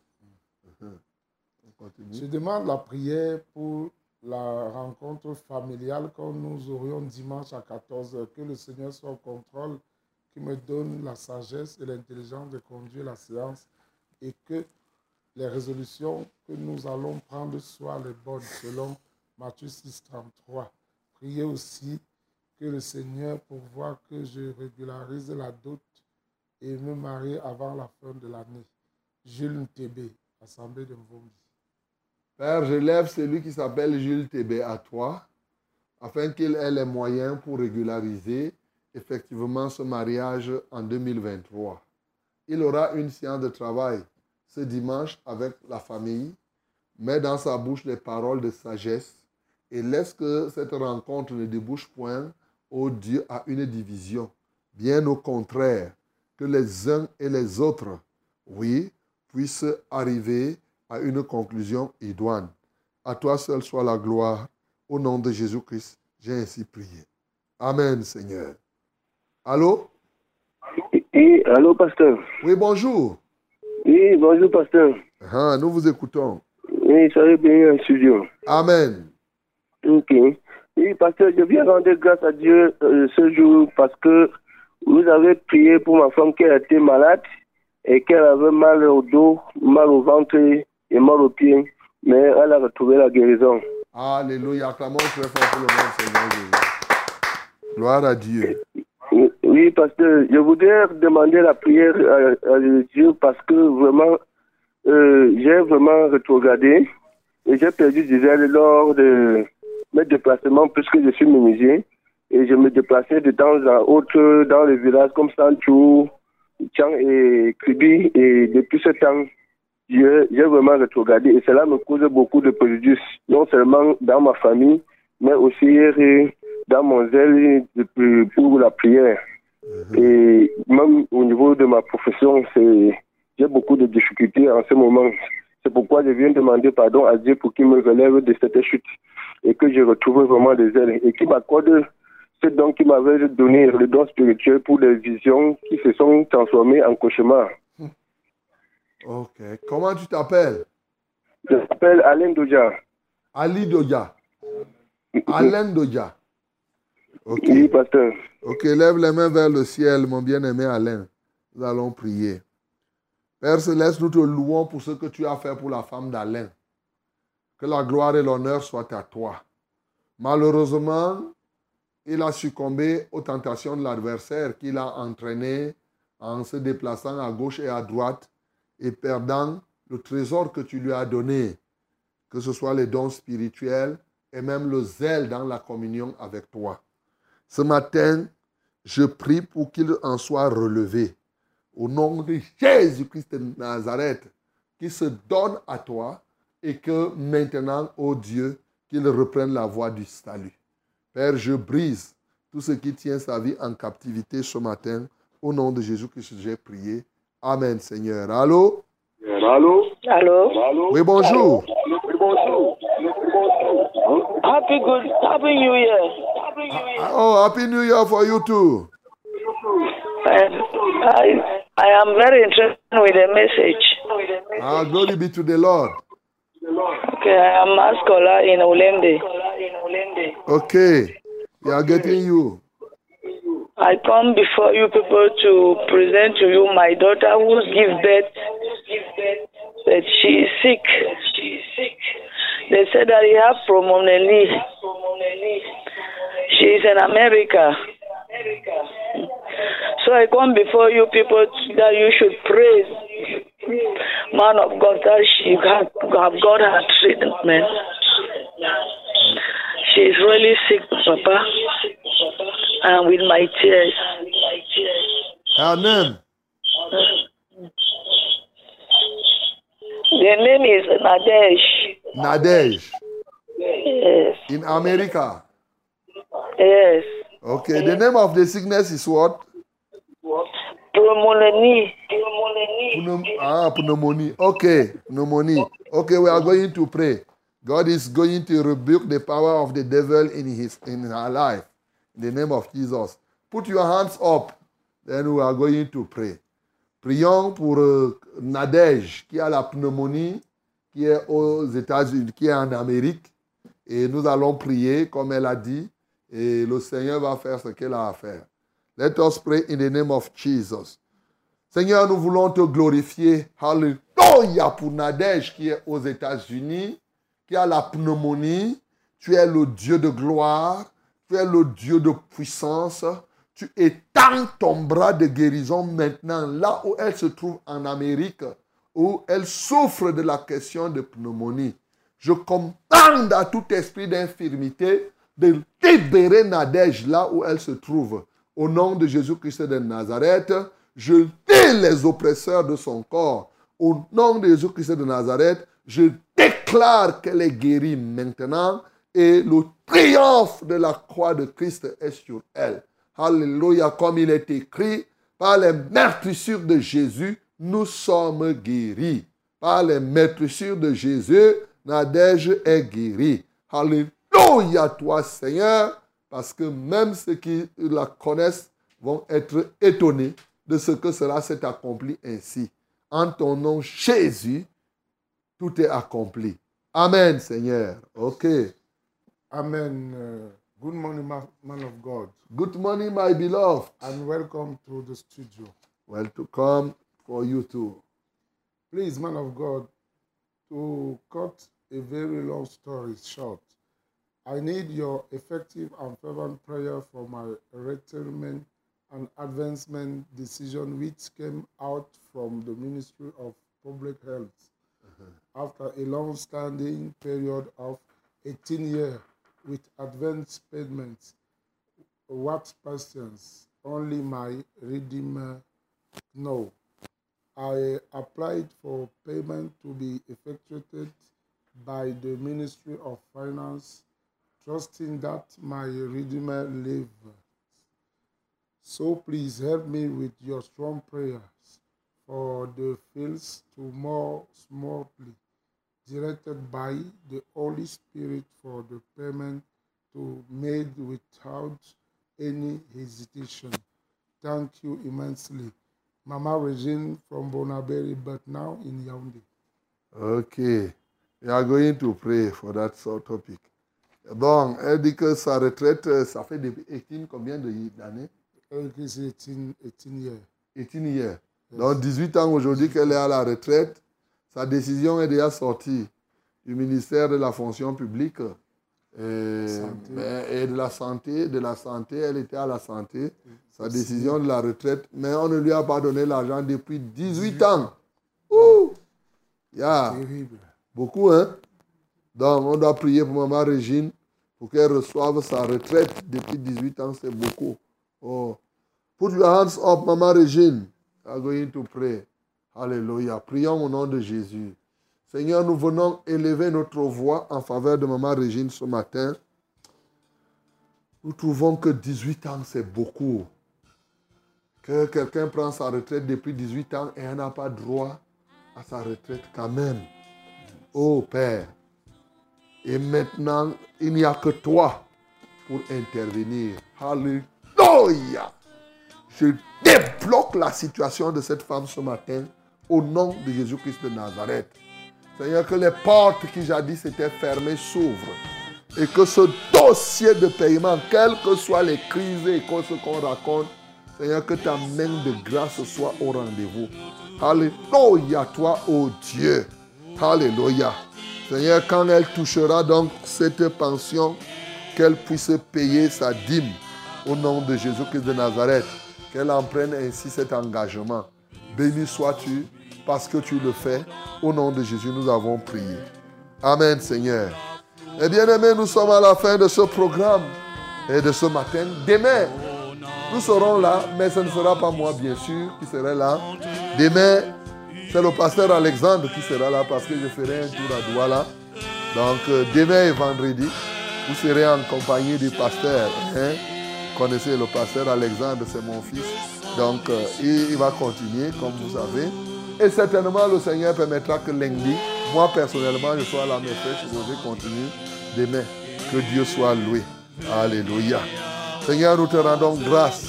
Je demande la prière pour la rencontre familiale que nous aurions dimanche à 14h. Que le Seigneur soit au contrôle, qu'il me donne la sagesse et l'intelligence de conduire la séance et que les résolutions que nous allons prendre soient les bonnes selon Matthieu 6, 33. Priez aussi que le Seigneur pourvoie que je régularise la dot et me marie avant la fin de l'année. Jules TB, Assemblée de Mvombi. Père, je lève celui qui s'appelle Jules Tébé à toi, afin qu'il ait les moyens pour régulariser effectivement ce mariage en 2023. Il aura une séance de travail ce dimanche avec la famille, met dans sa bouche des paroles de sagesse et laisse que cette rencontre ne débouche point au Dieu à une division. Bien au contraire, que les uns et les autres, oui, puissent arriver à une conclusion idoine. À toi seul soit la gloire. Au nom de Jésus-Christ, j'ai ainsi prié. Amen, Seigneur. Allô? Oui, allô, pasteur. Oui, bonjour. Oui, bonjour, pasteur. Ah, nous vous écoutons. Oui, soyez bien en studio. Amen. Ok. Oui, pasteur, je viens rendre grâce à Dieu euh, ce jour parce que vous avez prié pour ma femme qui été malade et qu'elle avait mal au dos, mal au ventre et pieds, mais elle a retrouvé la guérison. Alléluia. Acclamons très fort pour le nom Seigneur Jésus. Gloire à Dieu. Oui, Oui, pasteur, je voudrais demander la prière à, à Dieu parce que vraiment, euh, j'ai vraiment rétrogradé et j'ai perdu du zèle lors de mes déplacements puisque je suis menuisier et je me déplaçais de temps à autre dans les villages comme Sanchou, Tchang et Kribi et depuis ce temps, j'ai j'ai vraiment rétrogradé et cela me cause beaucoup de préjudice, non seulement dans ma famille, mais aussi dans mon zèle pour la prière. Et même au niveau de ma profession, j'ai beaucoup de difficultés en ce moment. C'est pourquoi je viens demander pardon à Dieu pour qu'il me relève de cette chute et que je retrouve vraiment des ailes et qu'il m'accorde ce don qu'il m'avait donné, le don spirituel pour des visions qui se sont transformées en cauchemars. Ok. Comment tu t'appelles? Je m'appelle Alain Doja. Ali Doja. Alain Doja. Ok. Oui, pasteur. Ok, lève les mains vers le ciel, mon bien-aimé Alain. Nous allons prier. Père Céleste, nous te louons pour ce que tu as fait pour la femme d'Alain. Que la gloire et l'honneur soient à toi. Malheureusement, il a succombé aux tentations de l'adversaire qu'il a entraîné en se déplaçant à gauche et à droite et perdant le trésor que tu lui as donné, que ce soit les dons spirituels et même le zèle dans la communion avec toi. Ce matin, je prie pour qu'il en soit relevé. Au nom de Jésus-Christ de Nazareth, qu'il se donne à toi et que maintenant, ô Dieu, qu'il reprenne la voie du salut. Père, je brise tout ce qui tient sa vie en captivité ce matin. Au nom de Jésus-Christ, j'ai prié. Amen, Seigneur. Allô? Allô? Allô? Oui, bonjour. Oui, bonjour. Happy good, happy New Year. Happy New Year. Oh, Happy New Year for you too. And I, I am very interested with the message. Ah, glory be to the Lord. Okay, I am a scholar in Olemde. Okay. We are getting you. I come before you people to present to you my daughter who's give birth, that she is sick. They said that he have pulmonary. She is in America. So I come before you people that you should praise man of God that she have, have got her treatment. She is really sick, Papa, and with my tears. Her name? The name is Nadesh. Nadej. Yes. In America. Yes. Okay, the name of the sickness is what? Pneumonia. Pneum- ah, pneumonia. Okay, pneumonia. Okay, we are going to pray. God is going to rebuke the power of the devil in his in her life. In the name of Jesus. Put your hands up. Then we are going to pray. Prions pour euh, Nadège qui a la pneumonie, qui est aux États-Unis, qui est en Amérique. Et nous allons prier comme elle a dit. Et le Seigneur va faire ce qu'elle a à faire. Let us pray in the name of Jesus. Seigneur, nous voulons te glorifier. Alléluia pour Nadège qui est aux États-Unis, qui a la pneumonie. Tu es le Dieu de gloire. Tu es le Dieu de puissance. Tu étends ton bras de guérison maintenant là où elle se trouve en Amérique, où elle souffre de la question de pneumonie. Je commande à tout esprit d'infirmité de libérer Nadège là où elle se trouve. Au nom de Jésus-Christ de Nazareth, je dis les oppresseurs de son corps. Au nom de Jésus-Christ de Nazareth, je déclare qu'elle est guérie maintenant et le triomphe de la croix de Christ est sur elle. Alléluia, comme il est écrit, par les meurtrissures de Jésus, nous sommes guéris. Par les meurtrissures de Jésus, Nadège est guérie. Alléluia, toi Seigneur, parce que même ceux qui la connaissent vont être étonnés de ce que cela s'est accompli ainsi. En ton nom, Jésus, tout est accompli. Amen, Seigneur. OK. Amen. Uh, good morning, ma- man of God, Good morning, my beloved. and welcome to the studio. Well, to come for you too. Please, man of God, to cut a very long story short, I need your effective and fervent prayer for my retirement and advancement decision, which came out from the Ministry of Public Health after a long standing period of 18 years with advance payments. What patience only my Redeemer know. I applied for payment to be effectuated by the Ministry of Finance, trusting that my Redeemer lives. So please help me with your strong prayers for the fields to more smoothly directed by the Holy Spirit for the payment to made without any hesitation. Thank you immensely. Mama Regine from Bonaberry, but now in Yaoundé. OK. We are going to pray for that sort of topic. Bon, elle que sa retraite, ça fait 18 combien d'années Elle dit 18, 18 years. 18 years. Donc 18 ans aujourd'hui qu'elle est à la retraite. Sa décision est déjà sortie du ministère de la fonction publique et, ben, et de la santé. De la santé, elle était à la santé. Sa décision de la retraite, mais on ne lui a pas donné l'argent depuis 18 ans. Ouh! Yeah. Terrible. Beaucoup, hein? Donc, on doit prier pour Maman Régine pour qu'elle reçoive sa retraite depuis 18 ans, c'est beaucoup. Oh. Put your hands up, Maman Régine. Are going to. Alléluia. Prions au nom de Jésus. Seigneur, nous venons élever notre voix en faveur de Maman Régine ce matin. Nous trouvons que 18 ans, c'est beaucoup. Que quelqu'un prend sa retraite depuis 18 ans et n'a pas droit à sa retraite quand même. Oh Père, et maintenant, il n'y a que toi pour intervenir. Alléluia. Je débloque la situation de cette femme ce matin au nom de Jésus-Christ de Nazareth. Seigneur, que les portes qui jadis étaient fermées s'ouvrent et que ce dossier de paiement, quelles que soient les crises et ce qu'on raconte, Seigneur, que ta main de grâce soit au rendez-vous. Alléluia, toi, ô Dieu. Alléluia. Seigneur, quand elle touchera donc cette pension, qu'elle puisse payer sa dîme au nom de Jésus-Christ de Nazareth. Qu'elle en prenne ainsi cet engagement. Béni sois-tu parce que tu le fais. Au nom de Jésus, nous avons prié. Amen, Seigneur. Et bien aimés, nous sommes à la fin de ce programme et de ce matin. Demain, nous serons là, mais ce ne sera pas moi, bien sûr, qui serai là. Demain, c'est le pasteur Alexandre qui sera là parce que je ferai un tour à Douala. Donc, euh, demain et vendredi, Vous serez en compagnie du pasteur. Hein? Connaissez le pasteur Alexandre, c'est mon fils. Donc, euh, il, va continuer, comme vous savez. Et certainement, le Seigneur permettra que lundi, moi personnellement, je sois à la maîtresse, je vais continuer demain. Que Dieu soit loué. Alléluia. Seigneur, nous te rendons grâce.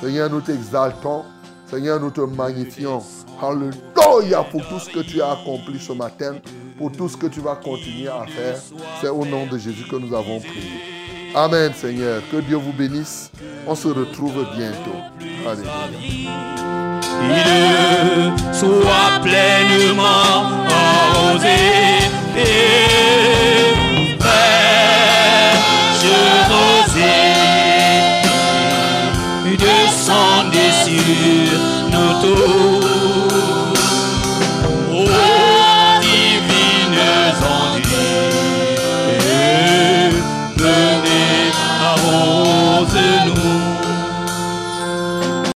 Seigneur, nous t'exaltons. Seigneur, nous te magnifions. Alléluia pour tout ce que tu as accompli ce matin, pour tout ce que tu vas continuer à faire. C'est au nom de Jésus que nous avons prié. Amen, Seigneur. Que Dieu vous bénisse. On se retrouve bientôt. Alléluia. Il.